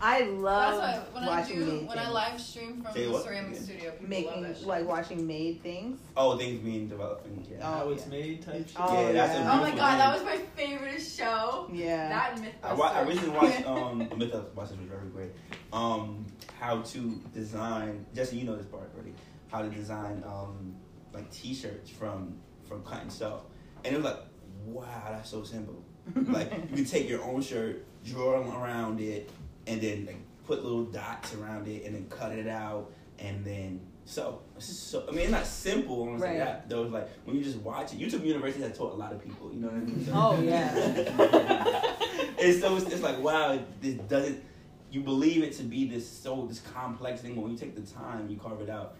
funny. I That's love why when I watching do made when I live stream from Say the what? ceramic Yeah. studio, people love making that shit. like watching made things. Oh, things being developed. Yeah. Oh, How it's yeah. made type shit. Oh, Yeah, that's a yeah. oh my beautiful god, that was my favorite show. Yeah. That and I, wa- I recently watched um Mythbusters was very great. Um, how to design Jesse, you know this part already. How to design um like T-shirts from from cut stuff, and it was like, wow, that's so simple. like you can take your own shirt, draw around it, and then like put little dots around it, and then cut it out, and then sew. It's just so I mean, it's not simple. I want to say Right. that. Though it's like when you just watch it, YouTube University has taught a lot of people. You know what I mean? So- Oh, yeah. and so it's, it's like wow, this doesn't. You believe it to be this so this complex thing, but when you take the time, you carve it out.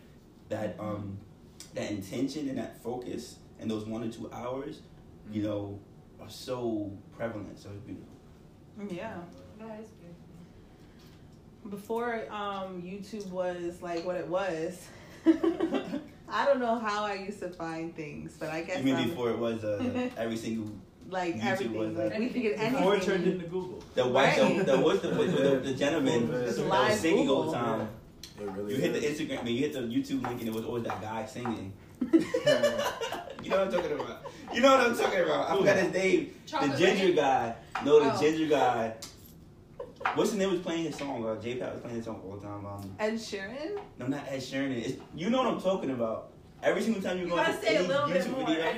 That um, that intention and that focus and those one or two hours, you know, are so prevalent. So it's beautiful. yeah. That is good. Before um, YouTube was like what it was, I don't know how I used to find things, but I guess You mean I'm- before it was uh, every single like YouTube everything. was, like uh, we could get Before it turned into Google. the white Right. the, the what's the, what, the, the gentleman It's that was singing all the time. Really You hit the. Instagram, I mean, you hit the YouTube link, and it was always that guy singing. you know what I'm talking about? You know what I'm talking about? I forgot his name. The ginger Rain? guy. No, the Oh. ginger guy. What's his name? Was playing his song. Uh, J. Pat was playing his song all the time. Um, Ed Sheeran. no, not Ed Sheeran. It's, you know what I'm talking about. Every single time you, You go gotta say a any little bit YouTube more. video.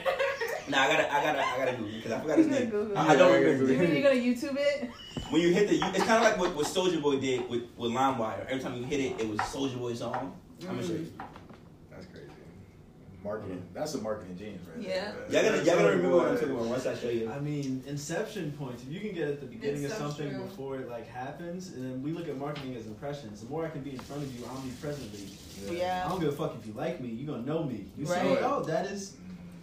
Nah, I gotta, I gotta, I gotta Google because I forgot his name. Google I, I don't remember his You name. you're gonna YouTube it? When you hit the, you- it's kind of like what, what Soulja Boy did with with LimeWire. Every time you hit it, it was Soulja Boy's song. I'm gonna show you. That's crazy. Marketing. That's a marketing genius, right? Yeah. Y'all gotta, y'all gotta remember what I'm talking about once I show you. I mean, inception points. If you can get at the beginning It's of so something true. before it like happens, and then we look at marketing as impressions. The more I can be in front of you omnipresently, I Yeah. I don't give a fuck if you like me. You are gonna know me. You Right. say, oh, that is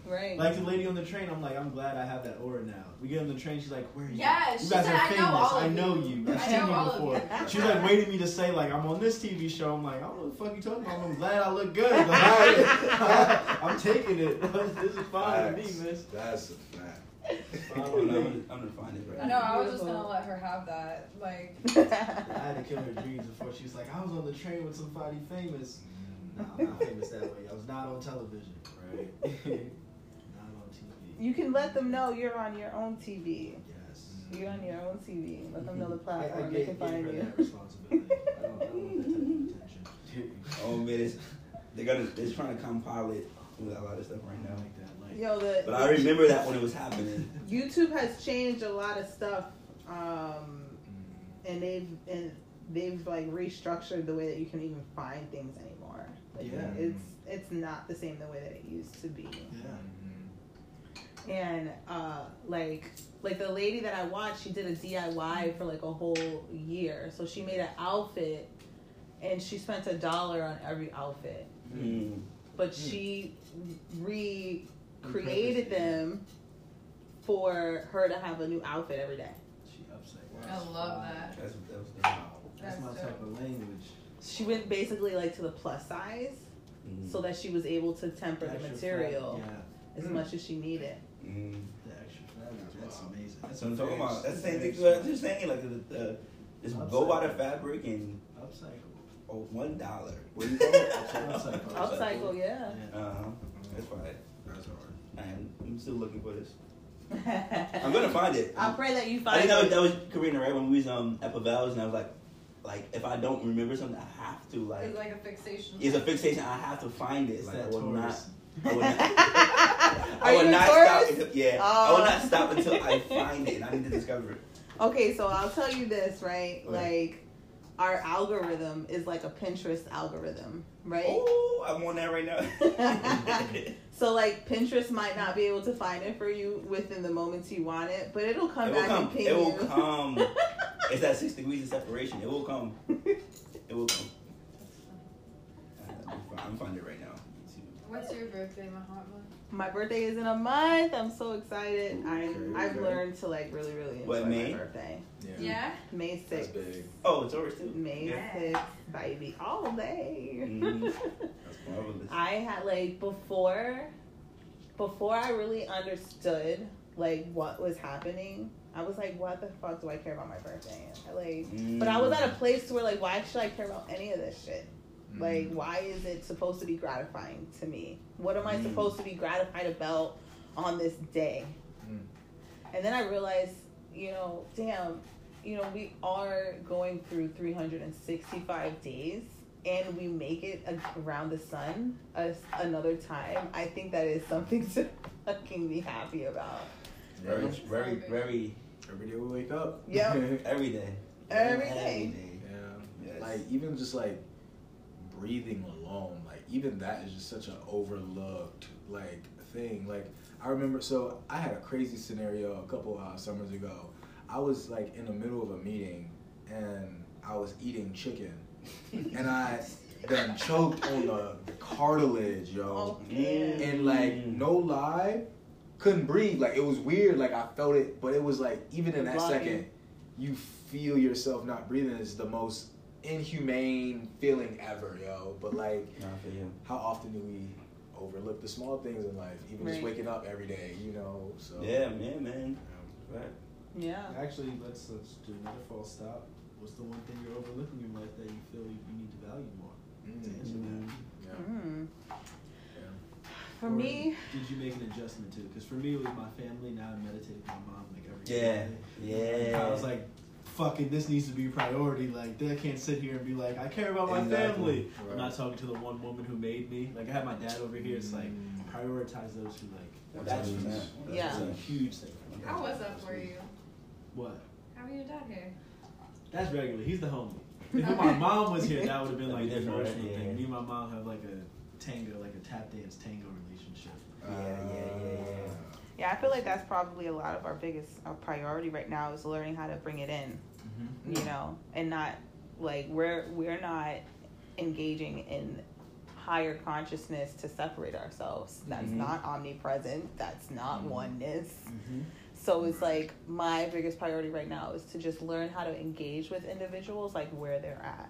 Right. like the lady on the train. I'm like, I'm glad I have that aura now. We get on the train. She's like, where are you? Yeah, you guys said, are "I know famous. I know you." you. I've I seen know you before. you. She was like waiting me to say like I'm on this TV show. I'm like, I don't know what the fuck you talking about. I'm glad I look good. Like, I'm taking it. this is fine with me, miss. That's a fact. Fine I'm gonna. I'm gonna find it right I know. I was just gonna let her have that. Like, I had to kill her dreams before she was like, I was on the train with somebody famous. Mm. No, I'm not famous that way. I was not on television, right? Not on TV. You can let them know you're on your own TV. Yes. You're on your own TV. Let them know the I, I platform they gave, can find you. that responsibility. I don't, I don't want that type of attention. Oh man, it's, they're gonna they're trying to compile it with a lot of stuff right now. like that. Like, Yo, the But I remember that when it was happening. YouTube has changed a lot of stuff, um, and they've and they've like restructured the way that you can even find things anymore. Like, Yeah. it's it's not the same the way that it used to be. yeah. And uh, like like the lady that I watched, she did a DIY for like a whole year. So she made an outfit, and she spent a dollar on every outfit. Mm. But Mm. she recreated them for her to have a new outfit every day. She upside I down. love that. That's that was dope. That's That's my dope. type of language. she went basically like to the plus size, Mm. so that she was able to temper the material Yeah, as Mm. much as she needed. Mm. the extra fat. That's amazing. That's That's what I'm talking about. That's the same thing. I'm just saying, like, the, the, just Upside go buy the fabric and Upcycle. oh, one dollar. What do you call it? Upcycle. Upcycle, yeah. Yeah. Uh huh. That's fine. That's hard. And I'm still looking for this. I'm gonna find it. I pray that you find I find think that was, it. that was Karina, right? When we was um at Pavels, and I was like, like if I don't remember something, I have to like. It's like a fixation. It's a fixation. I have to find it. It's Like that I will not. I will not. I will not stop until yeah. I will not stop until I find it, and I need to discover it. Okay, so I'll tell you this, right? Right. Like, our algorithm is like a Pinterest algorithm, right? Oh, I'm on that right now. So like Pinterest might not be able to find it for you within the moments you want it, but it'll come it back come. and ping It will you. come. It's that six degrees of separation. It will come. It will come. Uh, I'm I'm finding it right now. What's your birthday, Mahatma? My birthday is in a month. I'm so excited. I'm Okay, I've okay. learned to like really really enjoy What, my birthday. Yeah. Yeah. May That's 6th. big. Oh, it's Taurus too. May Yeah. 6th, baby, all day. Mhm. That's Marvelous. I had like before before I really understood like what was happening, I was like, what the fuck do I care about my birthday? I, like but I was at a place where like why should I care about any of this shit? Mm. Like why is it supposed to be gratifying to me? What am I Mm. supposed to be gratified about on this day? Mm. And then I realized, you know, damn, you know, we are going through 365 days and we make it around the sun a, another time. I think that is something to fucking be happy about. Very, Yeah. very, very. Every day we wake up. Yep. Every day. Every day. Yeah. Yes. Like even just like breathing alone, like even that is just such an overlooked like thing. Like I remember, so I had a crazy scenario a couple uh, summers ago. I was like in the middle of a meeting and I was eating chicken, and I then choked on the, the cartilage, yo. Okay. And like no lie, couldn't breathe. Like it was weird. Like I felt it, but it was like even in that second, you feel yourself not breathing is the most inhumane feeling ever, yo. But like, Not for you. how often do we overlook the small things in life? Even just waking up every day, you know. So Yeah, man, man. um, Right. Yeah. Actually, let's let's do another false stop. What's the one thing you're overlooking in life that you feel you, you need to value more? To answer mm, that. yeah, Mm. yeah. For Or me, did you make an adjustment to? Because for me, with my family, now I meditate with my mom like every Yeah, day. yeah. I was like, fucking, this needs to be a priority. Like, I can't sit here and be like, I care about my Exactly. family. Right. I'm not talking to the one woman who made me. Like, I have my dad over here. It's like Mm. prioritize those who like. That's huge. man. Yeah. A huge thing. for me. How was that for you? What? How are your dad here? That's regular. He's the homie. If my mom was here, that would have been like the emotional right? thing. Me and my mom have like a tango, like a tap dance tango relationship. Yeah, yeah, yeah, yeah. Yeah, I feel like that's probably a lot of our biggest uh, priority right now is learning how to bring it in. you know and not like we're we're not engaging in higher consciousness to separate ourselves that's Mhm. not omnipresent that's not Mhm. oneness Mm-hmm. so it's like my biggest priority right now is to just learn how to engage with individuals like where they're at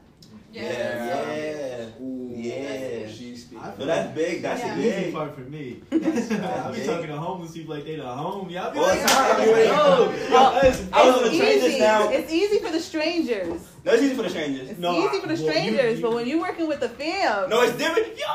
Yeah, yeah. Ooh, Yeah. She's speaking. I No, that's big. That's Yeah. the easy part for me. That's I be talking to homeless people like they the home. Y'all be All like, the time. "Oh, You yo, it's- I was on the it's train just easy now. it's easy for the strangers No, it's easy for the strangers. it's No, easy for the well, you- strangers you- but when you're working with the fam No, it's different. Yo,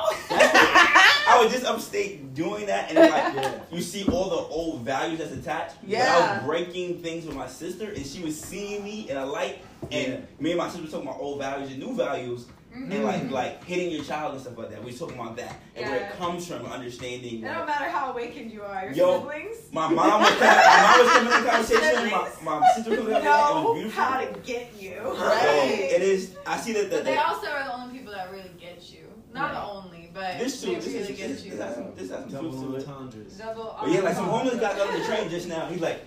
I was just upstate doing that, and it's like Yeah. you see all the old values that's attached. But I was breaking things with my sister, and she was seeing me in a light, and Yeah. me and my sister were talking about old values and new values, Mm-hmm. and like like hitting your child and stuff like that. We were talking about that and where it comes from, understanding. It like, don't matter how awakened you are. Your Yo, siblings My mom was kind of, my mom was coming in the conversation. My, my sister was coming in the conversation. It was know beautiful. how to get you. Right. So it is. I see that. But that they also are the only people that really get you. Not the only, but this they too. This, really is, this, this, has some, this has some Double truth to it. entendres. Double. But yeah, like some homeless guy got on the train just now. He's like,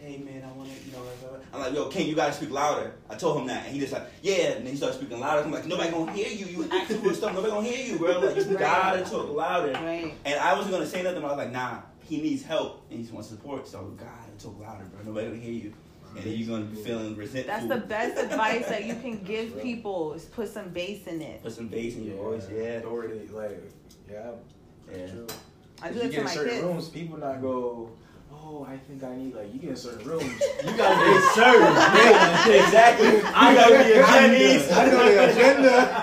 "Hey man, I want to, you know." Uh," I'm like, "Yo, Ken, you gotta speak louder." I told him that, and he just like, "Yeah." And then he started speaking louder. I'm like, "Nobody gonna hear you. You acting for stuff. Nobody gonna hear you, bro. Like, you Right. gotta talk louder." right And I wasn't gonna say nothing. But I was like, "Nah, he needs help and he just wants support. So gotta talk louder, bro. Nobody gonna hear you." And then you're gonna be feeling resentful. That's the best advice that you can give people is put some bass in it. Put some bass in your voice, yeah, Authority, like, yeah. yeah. True. I If do you it get to in my certain kids. rooms, people not go, oh, I think I need, like, you get in certain rooms. You gotta be assertive. Yeah, exactly. I know the agenda. I know the agenda.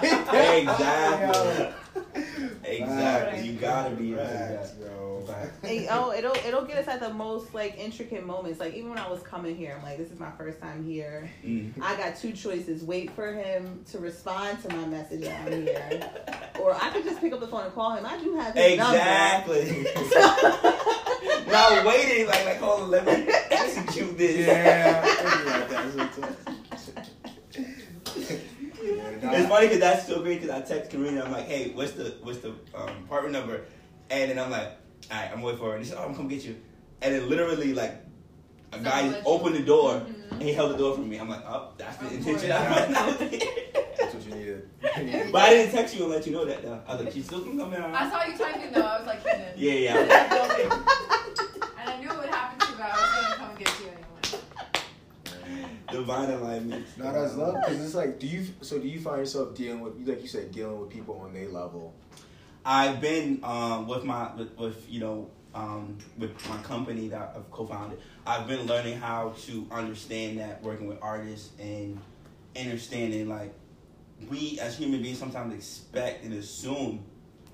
Exactly. Exactly. You gotta be Facts, right. Bro. Hey, oh, it'll it'll get us at the most like intricate moments. Like even when I was coming here, I'm like, this is my first time here. Mm. I got two choices: wait for him to respond to my message that I'm here, or I could just pick up the phone and call him. I do have his Exactly. number. Now waiting, like, like, hold on, let me execute this. Yeah, I do like that sometimes. Yeah, nah, It's funny because that's so great because I text Karina. I'm like, hey, what's the what's the um, apartment number? And then I'm like, all right, I'm waiting for her. And she said, oh, I'm come get you. And then literally like a guy Someone just let you- opened the door Mhm. and he held the door for me. I'm like, oh, that's the Of intention. That's what you needed. but I didn't text you and let you know that though. I was like, she's still gonna come in. I saw you typing though. I was like, Keenan. Yeah, yeah. And I knew it would happen to you, but I was gonna come and get you anyway. Divine alignment. Not as love, because it's like, do you? So do you find yourself dealing with, like you said, dealing with people on their level? I've been um, with my with, with you know um, with my company that I've co-founded. I've been learning how to understand that working with artists and understanding like we as human beings sometimes expect and assume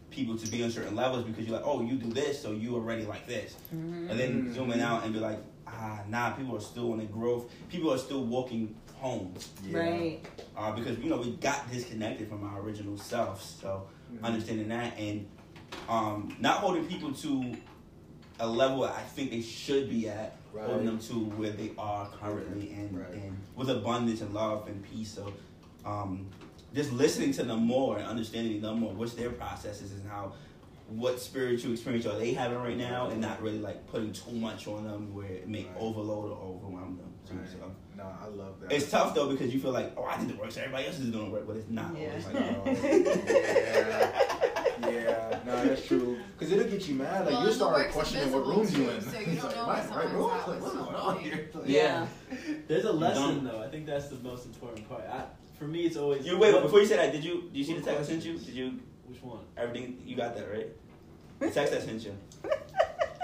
people to be on certain levels because you're like, oh, you do this, so you already like this, and then zooming out and be like, ah, nah, people are still in the growth. People are still walking home Right. uh, because you know we got disconnected from our original selves. So Mhm. understanding that and um, not holding people to a level I think they should be at, Right. holding them to where they are currently, and, Right. and with abundance and love and peace. So um, just listening to them more and understanding them more, what's their processes and how. What spiritual experience are they having right now, and not really like putting too much on them where it may Right. overload or overwhelm them. too. So Nah, I love that. it's tough though because you feel like, oh, I did the work, so everybody else is doing the work, but it's not Yeah. always like know. yeah, yeah, no, that's true. Because it'll get you mad. Like Well, you'll start questioning what invisible, rooms you too, in. so you don't like, know my- what room? Like, what's what's going going on here? Like, Yeah. There's a lesson though. I think that's the most important part. I, for me, it's always. You wait what- before you say that. Did you did you see the text I sent you? Did you Which one? everything you got that right? The text I sent you.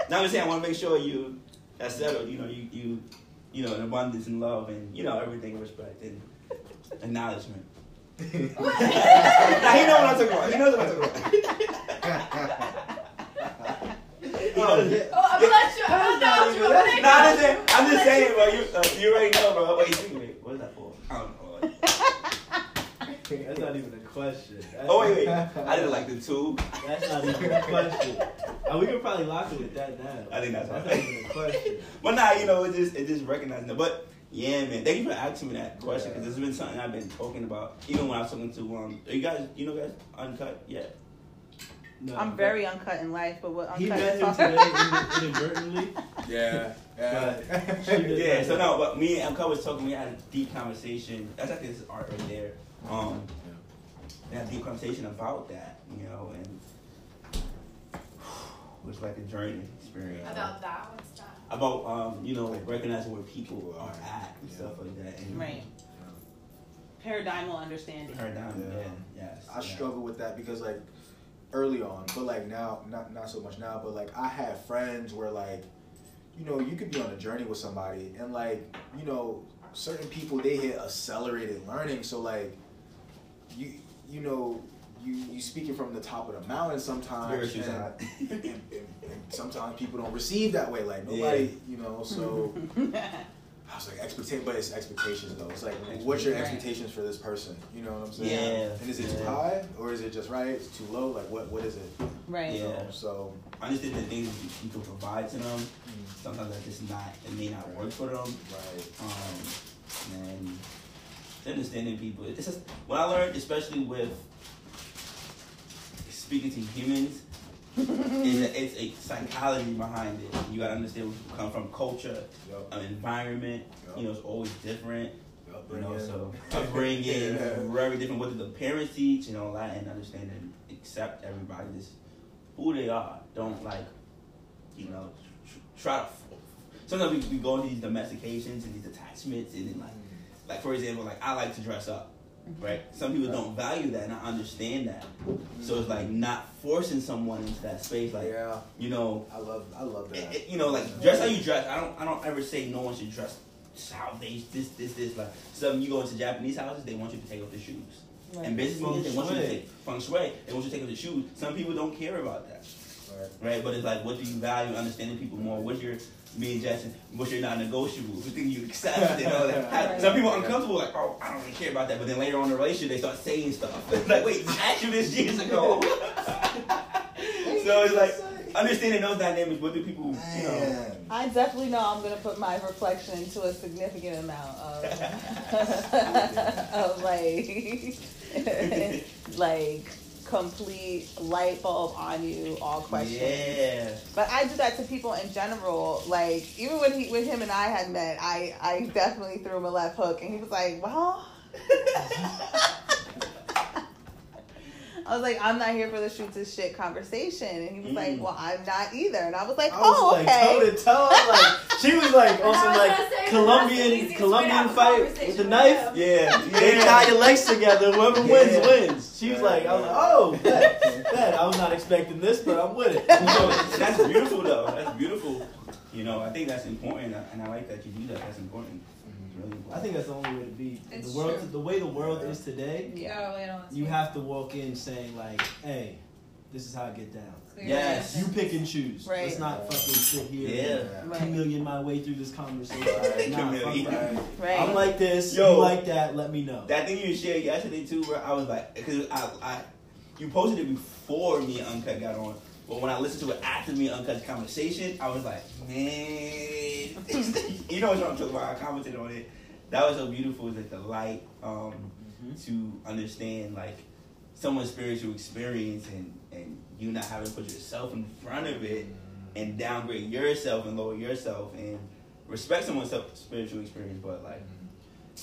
Now I'm just saying I want to make sure you that's settled. You know you you you know in abundance and love and you know everything respect and acknowledgement. now he knows what I'm talking about. He knows what I'm talking about. He knows it. Oh, I'm gonna let you. I'm gonna let you. I'm gonna let you. No, I'm just saying. I'm just saying, bro. You uh, you already know, bro. Wait, wait, wait. What's that for? I don't know. That's not even a question. That's, Oh wait, wait. I didn't like the two. That's not even a question. Uh, we could probably lock it with that now. I think that's That's right. not even a question. But nah, you know, it just it just recognizing that. But yeah, man, thank you for asking me that question because it's been something I've been talking about. Even when I was talking to um, are you guys, you know, guys, uncut, yeah. No, I'm very uncut in life, but what He uncut met is him today in- inadvertently. yeah, yeah. Yeah, so no, but me and Uncut was talking. We had a deep conversation. That's actually this art right there. Um, we had a deep conversation about that, you know, and it was like a journey experience. About that. What's that? about um, you know, recognizing where people are at and stuff like that. And Right. Paradigmal understanding. Paradigm, Yeah. yeah, yes. I yeah. struggle with that because like early on, but like now, not not so much now, but like I have friends where like, you know, you could be on a journey with somebody and like, you know, certain people they hit accelerated learning, so like, you you know. You, you speaking from the top of the mountain sometimes, and, and, and, and sometimes people don't receive that way. Like nobody, you know. So I was like expectation, but it's expectations though. It's like what's your Right. expectations for this person? You know what I'm saying? Yeah, And is it too high or is it just right? It's too low. Like what? What is it? right. You know, Yeah. So Understand the things you, you can provide to them. mm, Sometimes that's just not. It may not work for them. right. Um, and understanding people. It's just what I learned, especially with speaking to humans, is that it's a psychology behind it. You gotta understand where people come from, culture, Yup. an environment. You know, it's always different. Yup. You know, so Bring in- so upbringing, Yeah. very different. What do the parents teach? You know, lot, and understand and accept everybody just who they are. Don't like, you know, try to. sometimes we, we go into these domestications and these attachments, and then like, like for example, like I like to dress up, right? Some people don't value that, and I understand that. So it's like not forcing someone into that space, like yeah, you know, I love I love that. it- you know, like dress how you dress. I don't I don't ever say no one should dress how they this this this like some you go into Japanese houses they want you to take off the shoes. And business Feng meetings, they want you to shui. take feng shui. They want you to take off the shoes. Some people don't care about that, Right. right? But it's like, what do you value? Understanding people more. What's your me and Jackson? What's your non-negotiable? What thing you accept? You know, like, how- some people are uncomfortable, like, oh, I don't really care about that. But then later on in the relationship, they start saying stuff. like, wait, I asked you this years ago. so it's like understanding those dynamics. What do people, you know? I definitely know I'm gonna put my reflection into a significant amount of, of like, like complete light bulb on you, all questions. Yeah. But I do that to people in general. Like even when he, when him and I had met, I, I definitely threw him a left hook, and he was like, "Well." I was like, I'm not here for the shoot this shit conversation, and he was like, Mm. Well, I'm not either, and I was like, I was Oh, like okay. toe to toe. Like she was like on I like say, Colombian easiest way to Colombian fight with the knife. him. Yeah. They tie your legs together. Whoever wins Yeah. wins. She was like, I was like, oh, bet, bet. I was not expecting this, but I'm with it. You know, that's beautiful though. That's beautiful. You know, I think that's important, and I like that you do that. That's important. It's really. I think that's the only way to be. It's the world, true. the way the world is today, Yeah. Wait, on, you have to walk in saying like, hey, this is how I get down. Yes. You pick and choose. Right. Let's not fucking sit here Yeah. and Right. chameleon my way through this conversation. Right. Nah, fuck Chameleon. that. Right. I'm like this. Yo. you like that? Let me know. That thing you shared yesterday too, where I was like, because I, I, you posted it before me and Uncut got on, but when I listened to it after me and Uncut's conversation, I was like, man, you know what I'm talking about? I commented on it. That was so beautiful. It's like the light um, Mhm. to understand like someone's spiritual experience and and you not having to put yourself in front of it and downgrade yourself and lower yourself and respect someone's spiritual experience, but like.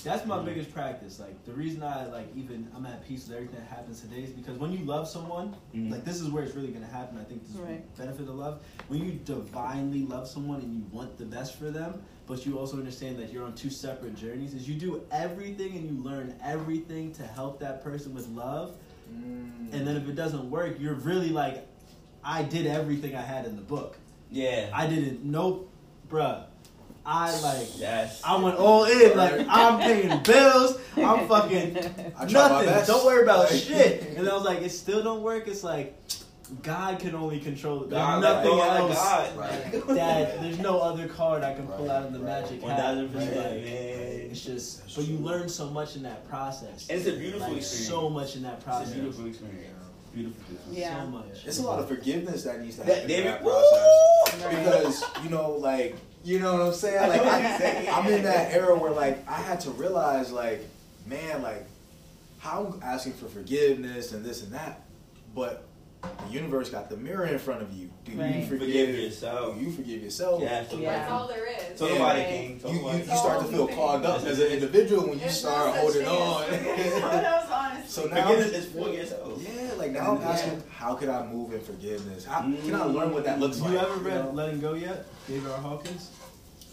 That's my biggest practice. Like the reason I like even I'm at peace with everything that happens today is because when you love someone, Mhm. like this is where it's really gonna happen. I think this is the benefit of love. When you divinely love someone and you want the best for them, but you also understand that you're on two separate journeys, is you do everything and you learn everything to help that person with love. Mm. And then if it doesn't work, you're really like, I did everything I had in the book. Yeah. I didn't. Nope, bruh. I like. yes. I went all in. Like I'm paying bills. I'm fucking I nothing. Don't worry about Like- shit. And I was like, it still don't work. It's like God can only control it. There's God, nothing oh, go, else. God. Right. That there's no other card I can pull out of the right. magic hat. thousand percent, Like, man. It's just, That's but you learn so much in that process. It's a beautiful like, experience. So much in that It's process. a beautiful experience. Beautiful. experience. Yeah. So much. It's a lot of forgiveness that needs to That- happen in that process. Right. Because you know, like you know what I'm saying. I Like know what you're I, saying. I'm in that era where like I had to realize like, man, like how I'm asking for forgiveness and this and that, but the universe got the mirror in front of you. Do Right. you forgive, Forgive yourself. Do you forgive yourself? Yeah. So Yeah. That's all there is. So Yeah. nobody Right. king. You, you, you start to feel clogged up as an individual when you There's start no holding on. as forgiveness. honestly. so now, Forgiveness is for yourself. yeah, like now I'm Yeah. asking, how could I move in forgiveness? How can I learn what that mm. looks You like? You ever read know? Letting Go yet? David R. Hawkins.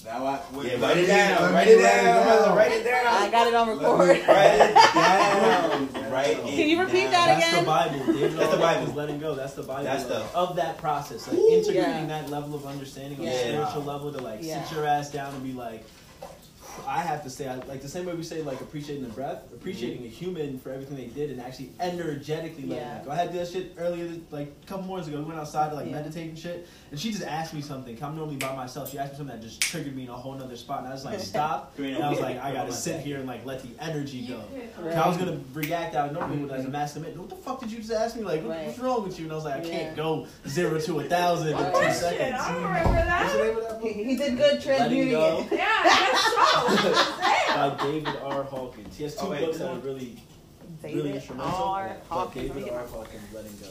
Now I Yeah, write it down. Let Write it write down. Write it down. I got it on record. Write it down. Write it Can you repeat down. that That's again? the Bible. David That's the R. Hawkins, Bible. letting go. That's the Bible. That's the- of, of that process, like Ooh. integrating Yeah. that level of understanding on Yeah. a spiritual level to like Yeah. sit your ass down and be like, I have to say, I, like the same way we say like appreciating the breath, appreciating mm-hmm. a human for everything they did, and actually energetically letting Yeah. that go. I had that shit earlier, like a couple mornings ago. We went outside to like Yeah. meditate and shit, and she just asked me something. I'm normally by myself. She asked me something that just triggered me in a whole nother spot, and I was like, stop. And I was like, I gotta sit here and like let the energy go. could- Right. I was gonna react out normally with as mm-hmm. a masculine. What the fuck did you just ask me? Like, what- Right. what's wrong with you? And I was like, I Yeah. can't go zero to a thousand in two seconds. I don't remember that. name that He, he did good Letting transmuting go. Yeah, I guess so. By David R. Hawkins. He has two Oh, wait, books that are on. really, really instrumental. R. but Hawkins. Let David R. Hawkins, Letting Go.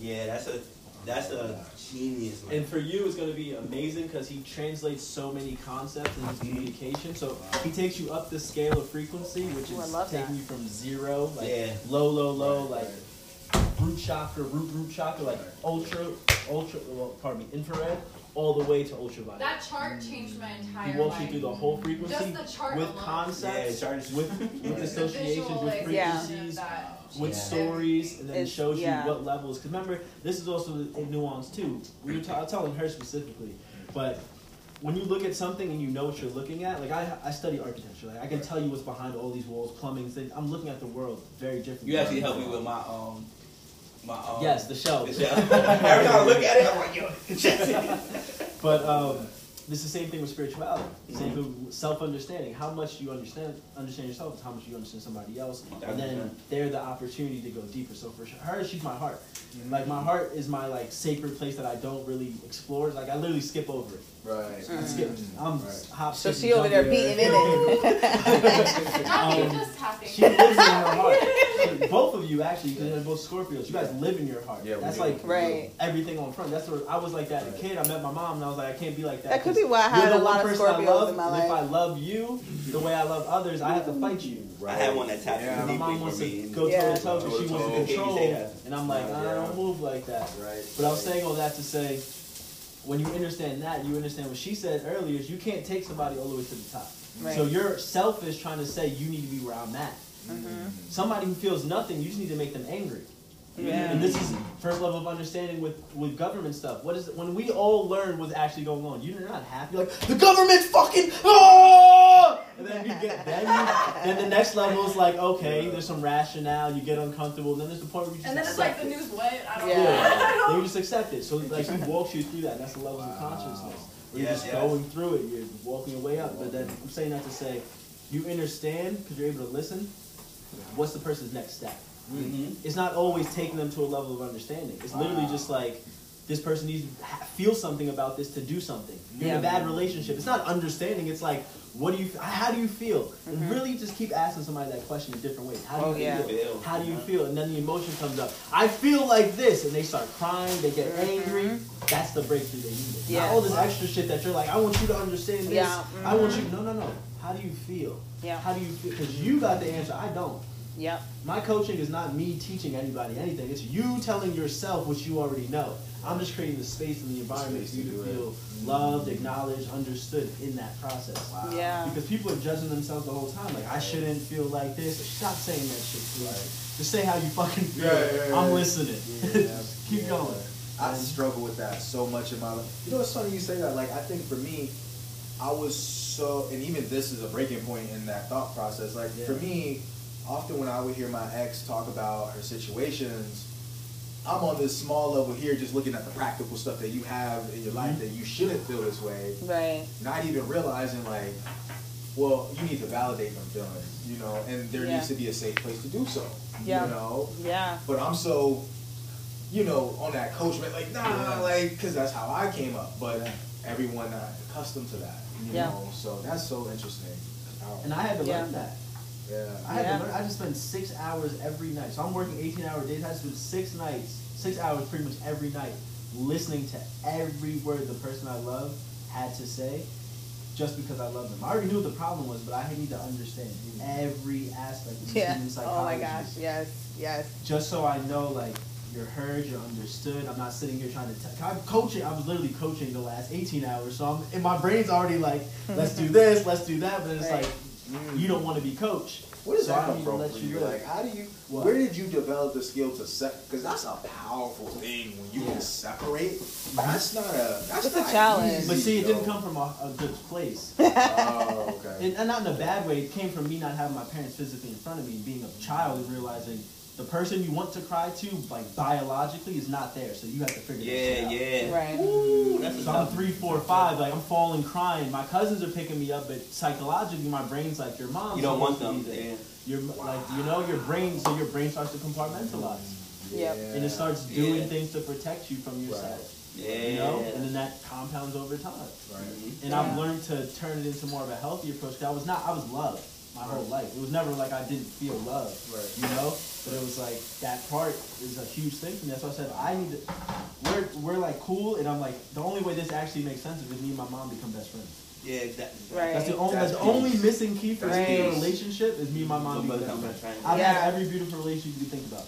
Yeah, that's a that's a genius. Man. And for you, it's going to be amazing because he translates so many concepts in his Mhm. communication. So he takes you up the scale of frequency, which is love taking that. you from zero, like Yeah. low, low, low, Right, like right. root chakra, root root chakra, like ultra, ultra, well, pardon me, infrared, all the way to ultraviolet. That chart changed my entire life. he walks life. you through the whole frequency Just the chart with alone. Yeah, concepts, charges. with with associations, with frequencies, that with Yeah. stories, and then it shows yeah. you what levels. Because remember, this is also a nuance too. We were ta- I'm telling her specifically, but when you look at something and you know what you're looking at, like I, I study architecture, like I can tell you what's behind all these walls, plumbing. Things. I'm looking at the world very differently. You actually helped me with my um my um Yes, the shelf. the shelf. Every time I look at it, I'm like, yo, But um, it's the same thing with spirituality. Same thing with self-understanding. How much you understand understand yourself is how much you understand somebody else, and then they're the opportunity to go deeper. So for her, she's my heart. Like my heart is my like sacred place that I don't really explore. Like I literally skip over it. Right. I skip. I'm Right. hop. So skip, she over there it. beating in it. Not you Um, just tapping. She lives in her heart. Both of you actually, because they're both Scorpios. You guys live in your heart. Yeah, we That's do. like Right. everything on front. That's where I was like that as a kid. I met my mom and I was like, I can't be like that. That could be why I you're had a one lot of I Scorpios love, in my and If I love you the way I love others, I have to fight you. I had one that tapped Yeah. yeah. My mom wants to me. go toe Yeah. to toe because she wants to Toe-to-toe. control, Can't you and I'm like, I don't move like that. Right. But I was saying all that to say, when you understand that, you understand what she said earlier. Is you can't take somebody all the way to the top. Right. So you're selfish trying to say you need to be where I'm at. Mhm. Somebody who feels nothing, you just need to make them angry. Yeah. And this is first level of understanding with, with government stuff. What is it? When we all learn what's actually going on, you're not happy. You're like the government's fucking. Oh! And then you get then, you, then the next level is like okay, there's some rationale. You get uncomfortable. Then there's the point where you just and then it's accept like the news what? I don't Yeah. know. Yeah, then you just accept it. So like he walks you through that. That's the levels of consciousness. Where you're just yes. going through it. You're walking your way up. But then I'm saying that to say, you understand because you're able to listen. What's the person's next step? Mhm. It's not always taking them to a level of understanding. It's literally just like this person needs to feel something about this to do something. You're in a bad relationship. It's not understanding. It's like, what do you? How do you feel? And really, just keep asking somebody that question in different ways. How do Oh, you yeah. feel? Feel. How do you feel? And then the emotion comes up. I feel like this, and they start crying. They get mm-hmm. angry. That's the breakthrough they needed. Yeah. Not all this extra shit that you're like, I want you to understand this. Yeah, I want mm-hmm. you. No, no, no. How do you feel? Yeah. How do you feel? Because you got the answer. I don't. Yep. My coaching is not me teaching anybody anything. It's you telling yourself what you already know. I'm just creating the space and the environment for you to to do it. feel loved, acknowledged, understood in that process. Wow. Yeah. Because people are judging themselves the whole time. Like, I shouldn't feel like this. Stop saying that shit, please. Just say how you fucking feel. Yeah, yeah, yeah, I'm listening. Yeah, Keep yeah. going. I struggle with that so much in my life. You know, it's funny you say that. Like, I think for me, I was so, and even this is a breaking point in that thought process. Like, Yeah. for me, often when I would hear my ex talk about her situations, I'm on this small level here, just looking at the practical stuff that you have in your life Mhm. that you shouldn't feel this way, Right. not even realizing like, well, you need to validate them feelings, you know, and there Yeah. needs to be a safe place to do so, Yeah. you know. Yeah. But I'm so, you know, on that coach, man, like, nah, Yeah. like, because that's how I came up. But everyone not accustomed to that, you Yeah. know. So that's so interesting. And I had to Yeah. learn that. Yeah. I had Yeah. to learn. I just spend six hours every night. So I'm working 18 hour days. I had to spend six nights, six hours pretty much every night, listening to every word the person I love had to say, just because I love them. I already knew what the problem was, but I need to understand mm-hmm. every aspect of Yeah. human psychology. Oh my gosh. Yes. Yes. Just so I know, like. You're heard, you're understood. I'm not sitting here trying to. T- I'm coaching. I was literally coaching the last 18 hours, so I'm. And my brain's already like, let's do this, let's do that. But it's Right. like, Mm. you don't want to be coached. Where does So that I come need from let for you you? Like, how do you? What? Where did you develop the skill to set? Because that's a powerful thing when you Yeah. can separate. Mm-hmm. That's not a. That's It's a challenge. easy, But see, it didn't come from a, a good place. Oh, okay. And, and not in a bad way. It came from me not having my parents physically in front of me, being a child, and realizing the person you want to cry to, like biologically, is not there. So you have to figure Yeah, that shit out. yeah. Yeah. Right. Ooh, that's a So I'm three, four, five. Like I'm falling, crying. My cousins are picking me up, but psychologically, my brain's like your mom. You don't want them. There. Yeah. You're like you know your brain. So your brain starts to compartmentalize, Yep. and it starts doing Yeah. things to protect you from yourself. Yeah. You know, and then that compounds over time. Right. Mhm. And Yeah. I've learned to turn it into more of a healthy approach. 'cause I was not, I was loved my whole life. It was never like I didn't feel love, Right. you know. But it was like that part is a huge thing for me. That's why I said I need to. We're we're like cool, and I'm like the only way this actually makes sense is if me and my mom become best friends. Yeah, exactly. Right. That's the only That's that's the only missing key for That's me in a relationship is me and my mom Somebody become become best best friends. friends. I've Yeah. had every beautiful relationship you could think about.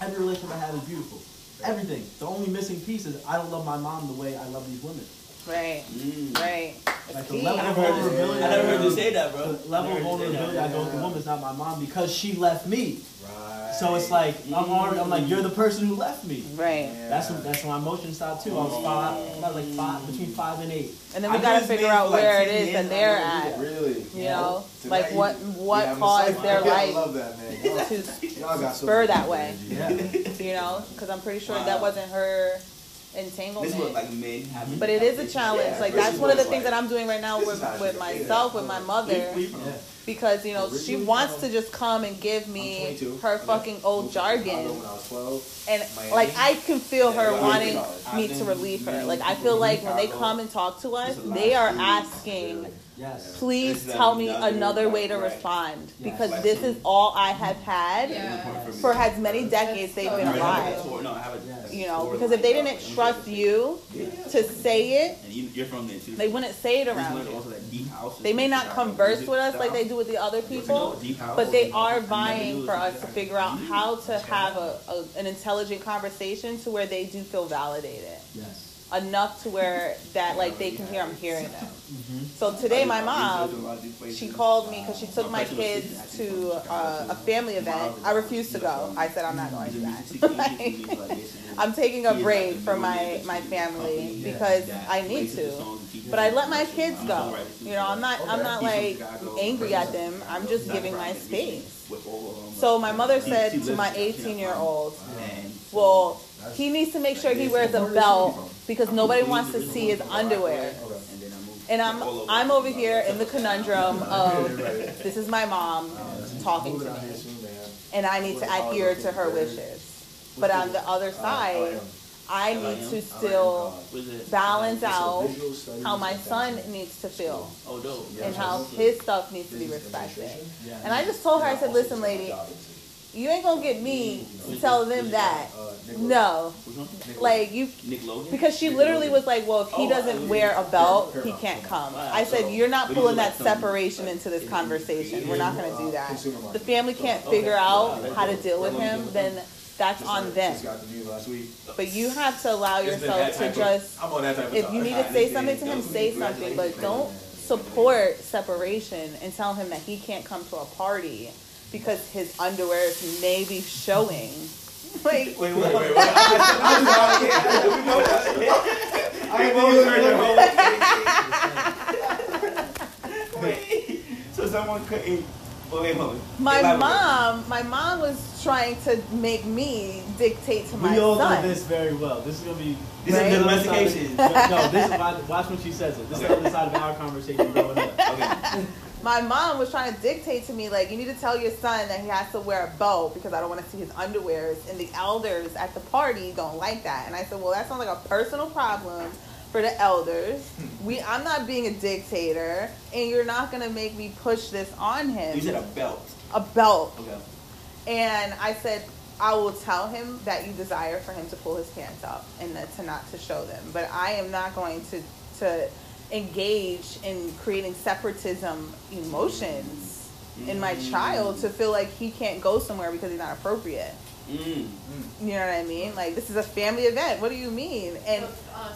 Every relationship I had is beautiful. Everything. The only missing piece is I don't love my mom the way I love these women. Right. Mm. Right. Like the level I of never heard vulnerability. I never heard you say that, bro. The level of heard you say that. vulnerability I go with the woman is not my mom because she left me. Right. So it's like I'm already. I'm like you're the person who left me. Right. That's when, that's when my emotions stopped too. I was five, about like five, between five and eight. And then we I gotta figure out for like where it 10 that they're at. Really? You know, So like now what what yeah, caused excited. their I life love that, man. To y'all got so spur that way. Yeah. you know, because I'm pretty sure Wow. that wasn't her This entanglement. is what like men. But it is a challenge. Yeah, Like that's one of the things that I'm doing right now with with myself, with my mother, We- we from- Yeah. because you know she wants to just come and give me her fucking old Moved to Chicago jargon, When I was 12. and like I can feel her wanting me to relieve her. Like I feel like when they come and talk to us, There's a lot they are asking. Yes. Please There's tell me another- another way to right. respond Yeah. because Like this is all I have had Yeah. for as many decades they've been I have a alive. tour- no, have a- Yes. You know, tour because if they didn't up. trust you to say it, and you, you're from there too. they wouldn't say it around you. also that deep house They may not Chicago converse with us like they do with the other But you know, people, but they are vying for us to figure out how to have a, a an intelligent conversation to where they do feel validated Yes. Enough to where that like they can hear I'm hearing them. Mm-hmm. So today my I researched a mom lot of these places. she called me because she took my My person was kids to uh, a family event. I refused to go. I said I'm not going to that. Like, I'm taking a break from my my family because I need to. But I let my kids go. You know, I'm not I'm not like angry at them. I'm just giving my space. So my mother said to my 18 year old, well, he needs to make sure he wears a belt because nobody wants to see his underwear. And I'm I'm over here in the conundrum of this is my mom talking to me, and I need to adhere to her wishes. But on the other side, I need to still balance out how my son needs to feel and how his stuff needs to be respected. And I just told her, I said, listen, lady, you ain't gonna get me to tell them that. No, like you Nick Logan. because she literally was like, well, if he doesn't wear a belt, he can't come. I said, you're not pulling that separation into this conversation. We're not gonna do that. The family can't figure out how to deal with him, then that's on them. Got the last week. But you have to allow yourself to just, I'm on that type of if you need to say something to him, say something, but don't support separation and tell him that he can't come to a party because his underwear may be showing. Like, Wait, wait, wait, wait. Wait, so someone couldn't. Wait, wait, wait. my Elaborate. mom, my mom was trying to make me dictate to my son. We all know this very well. This is gonna be. This Right? is the other side of- domestication. No, this is watch, watch when she says it. This is the other side of our conversation going up. Okay. My mom was trying to dictate to me like you need to tell your son that he has to wear a belt because I don't want to see his underwears and the elders at the party don't like that. And I said, "Well, that sounds like a personal problem for the elders. Hmm. We I'm not being a dictator and you're not going to make me push this on him. You said a belt. a belt." Okay. And I said, I will tell him that you desire for him to pull his pants up and that to not to show them. But I am not going to to engage in creating separatism emotions in my Mm. child to feel like he can't go somewhere because he's not appropriate. Mm. You know what I mean? Like this is a family event. What do you mean? And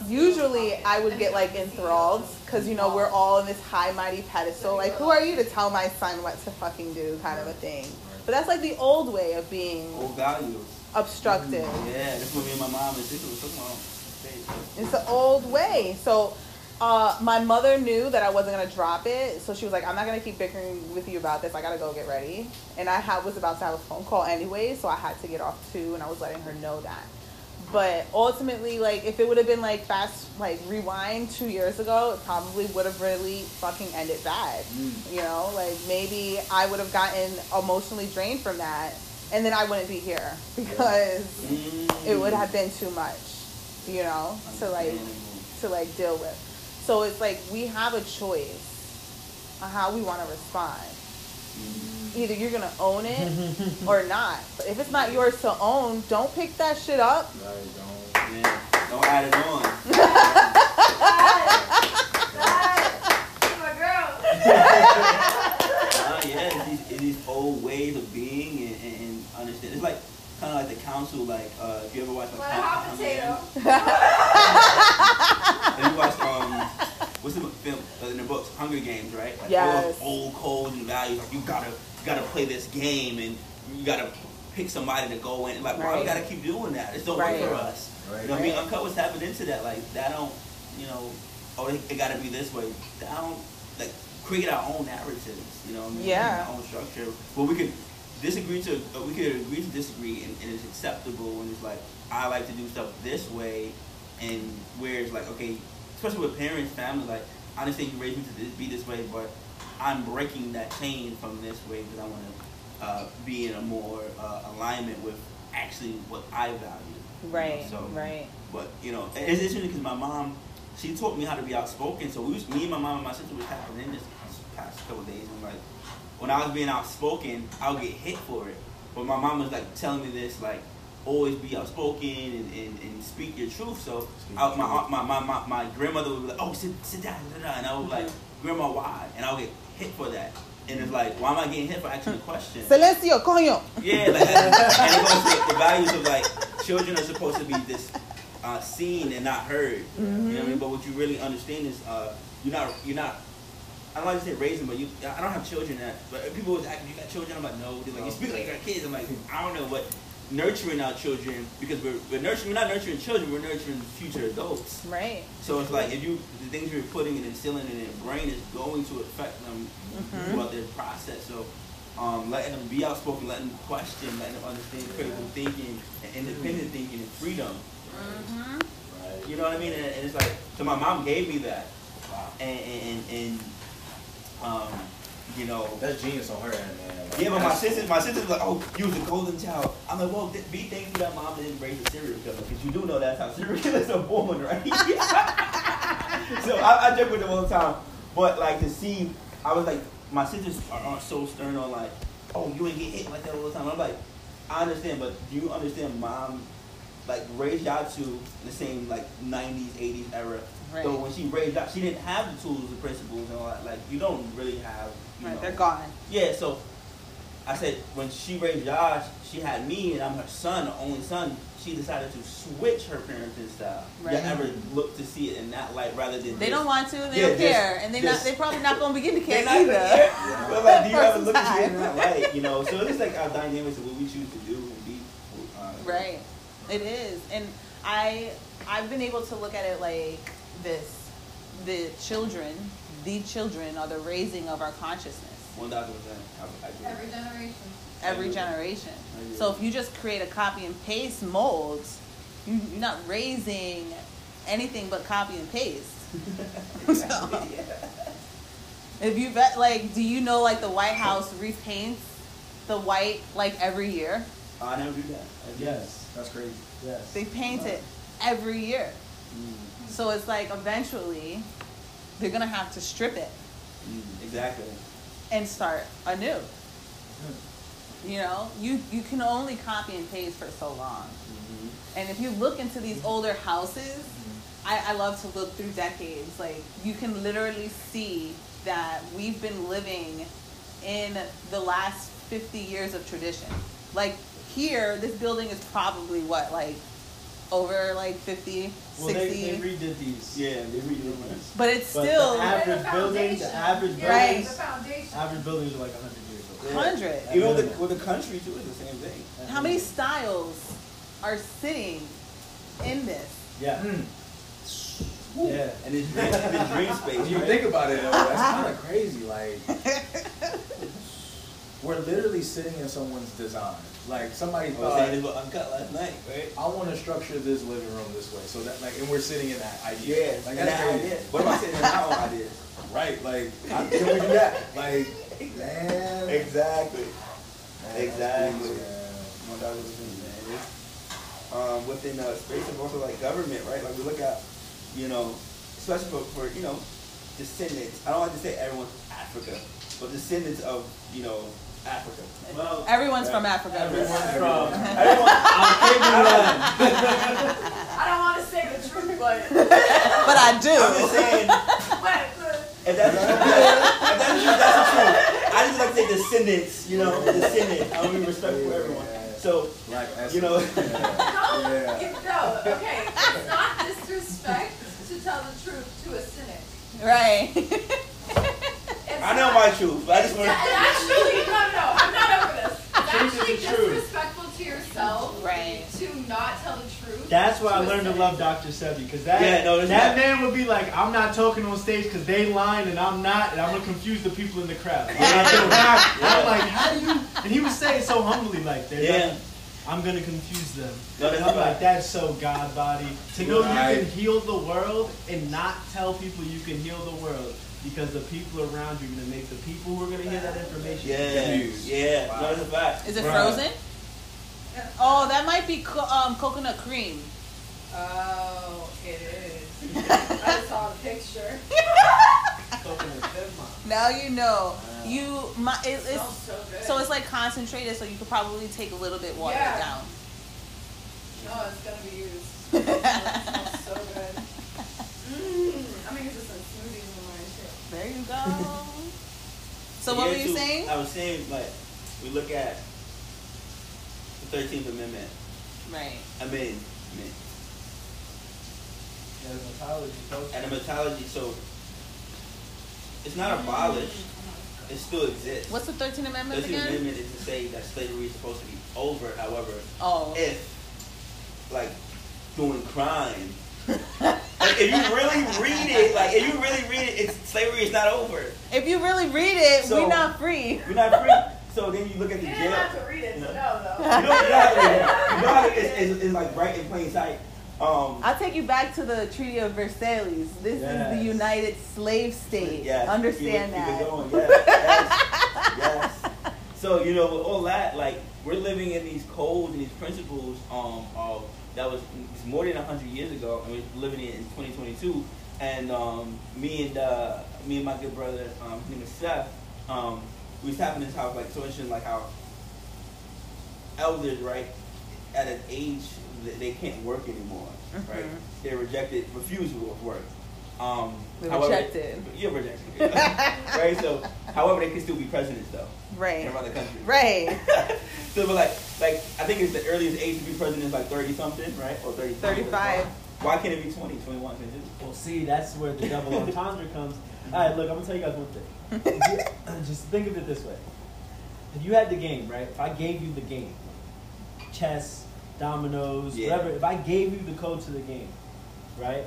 usually I would get like enthralled because you know we're all in this high mighty pedestal. Like who are you to tell my son what to fucking do, kind of a thing. But that's like the old way of being Old values. obstructive. Yeah, that's what me and my mom and sister was talking about. It's the old way. So uh, my mother knew that I wasn't gonna drop it, so she was like, "I'm not gonna keep bickering with you about this. I gotta go get ready." And I ha- was about to have a phone call anyway, so I had to get off too, and I was letting her know that. But ultimately, like, if it would have been like fast, like rewind two years ago, it probably would have really fucking ended bad. You know, like maybe I would have gotten emotionally drained from that, and then I wouldn't be here because Mm. it would have been too much. You know, to like to like deal with. So it's like we have a choice on how we want to respond. Either you're gonna own it or not. But if it's not yours to own, don't pick that shit up. Right, don't. Yeah. Don't add it on. my girl. Uh, yeah, it's these, it's these old ways of being and, and, and understand. It's like kind of like the council. Like uh, if you ever watch like What a hot Council- potato. Have you watched um Hunger Games, right? Like all Yes. those old codes and values. Like you gotta you gotta play this game and you gotta pick somebody to go in. Like, why we gotta keep doing that? It's don't Right. work for us. Right. You know what I mean? Right. Uncut was tapping into that. Like that don't, you know, oh it, it gotta be this way. That don't like create our own narratives. You know, what I mean? Yeah. Our own structure. But we could disagree to uh, we could agree to disagree and, and it's acceptable when it's like I like to do stuff this way and where it's like okay, especially with parents, family, like I understand you raised me to this, be this way, but I'm breaking that chain from this way because I want to uh, be in a more uh, alignment with actually what I value. Right, So, right. But you know, it's interesting because my mom, she taught me how to be outspoken. So we was, me and my mom and my sister was tapping in this past couple of days, and like when I was being outspoken, I'll get hit for it. But my mom was like telling me this, like always be outspoken and, and, and speak your truth. So Speak I, my, truth. my, my, my my grandmother would be like, oh sit sit down, sit down, and I was like, grandma, why? And I'll get hit for that. And it's like, why am I getting hit for asking a question? Celestio, coño. Yeah, like that, and it goes to the values of like children are supposed to be this uh, seen and not heard. You know what I mean? But what you really understand is uh, you're not you're not. I don't like to say raising, but you. I don't have children. That, but people always ask, "You got children?" I'm like, "No." They're like, "You speak like you got kids." I'm like, "I don't know." But nurturing our children because we're, we're nurturing. We're not nurturing children. We're nurturing future adults. Right. So it's like if you the things you're putting and instilling in their brain is going to affect them throughout their process. So um, letting them be outspoken, letting them question, letting them understand critical thinking and independent thinking and freedom. Mm-hmm. Right. You know what I mean? And, and it's like so my mom gave me that, Wow. and and, and, and um, you know. That's genius on her end, man. Like, Yeah, but my that's- sister, my sister's like, oh, you was a golden child. I'm like, well, th- be thankful that mom didn't raise a serial killer, because you do know that's how serial killers are born, right? so I, I joke with them all the time, but like to see, I was like, my sisters are, are so stern on like, oh, you ain't get hit like that all the time. I'm like, I understand, but do you understand, mom? Like raised y'all to the same like '90s, '80s era. Right. So when she raised y'all, she didn't have the tools, the principles, and all that. Like you don't really have. Right, know, they're gone. yeah, so I said when she raised Josh, she had me and I'm her son, the only son. She decided to switch her parenting style. Right. You ever look to see it in that light rather than They this? don't want to. They Yeah, don't this- care, and they not. They probably not gonna begin to care either. care. But like, do you ever look at it in that light? You know, so it's like our dynamics of what we choose to do and be. Uh, Right. It is. And I I've been able to look at it like this. The children, the children are the raising of our consciousness. One thousand percent. I- I agree. Every generation. Every generation. So if you just create a copy and paste mold, you, you're not raising anything but copy and paste. So, if you bet, like, do you know like the White House repaints the white like every year? I never do that. Yes. That's crazy. Yes. They paint uh, it every year. that. So it's like eventually they're gonna have to strip it Mm, mm, exactly. and start anew. You know, you you can only copy and paste for so long. hmm And if you look into these older houses, I, I love to look through decades. Like you can literally see that we've been living in the last 50 years of tradition. Like here, this building is probably what, like over like 50, Well, 60. they, they redid these. Yeah, they read it. but it's But still the average The building, the average Yeah, Right. The foundation. average buildings are like 100 years old. 100. Even with the, with the country too, it's the same thing. How many styles are sitting in this? Yeah. Mm. Yeah. And it's dream, it's dream space. When you right? think about it, though, that's kind of crazy. Like, we're literally sitting in someone's design. Like, somebody I was thought, saying this was uncut last night, right? I want to structure this living room this way. So that, like, and we're sitting in that idea. Yeah, Like, that's that idea. What am I saying in my own ideas? Right. Like, how can we do that? Like, man. Exactly. Man, Exactly. man. One thousand man. It's, um, within uh, space of also like government, right? Like we look at, you know, especially for, for you know, descendants. I don't like to say everyone's Africa, but descendants of you know Africa. Well, Everyone's Right. from Africa. everyone's from. Everyone, I don't want to say the truth, but But I I'm just do. saying, but, but if that's the truth, if that's the truth, that's the truth. I just like to say descendants, you know, descendant. I want to be respectful for everyone. So, Black. You know- Yeah. no, Yeah. you, no, okay. It's not disrespect to tell the truth to a cynic. Right. my truth. I just Yeah, want. and actually, no, no, I'm not over this. It's Truth is actually the truth. disrespectful to yourself Right. to not tell the truth. That's why I learned to love Dr. Sebi because that Yeah, no, that not. man would be like, I'm not talking on stage because they lying and I'm not, and I'm gonna confuse the people in the crowd. And Yeah. I'm like, how do you? And he was saying so humbly, like, they're Yeah. like, I'm gonna confuse them. No, and I'm not like, that's so God body to know Right. you can heal the world and not tell people you can heal the world because the people around you are gonna make the people who are gonna hear that information. Yeah, confused. yeah. No, that's a fact. Is it Right. frozen? Oh, that might be co- um, coconut cream. Oh, it is. I just saw the picture. Coconut Denmark. Now you know. You my it, It it's smells so good. so it's like concentrated, so you could probably take a little bit water Yeah. down. No, it's gonna be used. it smells so good. Mm, I'm gonna use this in smoothies in the morning too. There you go. so what were you too, saying? I was saying like we look at the Thirteenth Amendment. Right. I mean, I mean, the mythology and the mythology. So it's not abolished. It still exists. What's the 13th Amendment Thirteenth again? Amendment is to say that slavery is supposed to be over. However, Oh. if like doing crime. Like if you really read it, like if you really read it, it's slavery is not over. If you really read it, So- we're not free. We're not free. So then you look at the You jail. didn't have to read it No, You know. know though. You know, you know to read it. You know how it's, it's, it's like right in plain sight. Um, I'll take you back to the Treaty of Versailles. This is the United Slave State. yes, Understand keep it, that. It going. Yes, yes, yes. So you know, with all that, like we're living in these codes and these principles um, of that was more than hundred years ago, and we're living in 2022. And um, me and uh, me and my good brother, um, his name is Seth, um, we was having this house like so interesting, like how elders, right, at an age that they can't work anymore, right? Mhm. They're rejected, refusal of work. Um, They're however- rejected. You're rejected, right? So, however, they can still be presidents though Right. in other countries. Right. so, but like, like I think it's the earliest age to be president is like thirty something, right? Or thirty. 35. Why can't it be 20, 21? Can it just- Well, see, that's where the double entendre comes. All right, look, I'm gonna tell you guys one thing. You- Just think of it this way: if you had the game, right? If I gave you the game, chess, dominoes, Yeah. whatever. If I gave you the code to the game, right?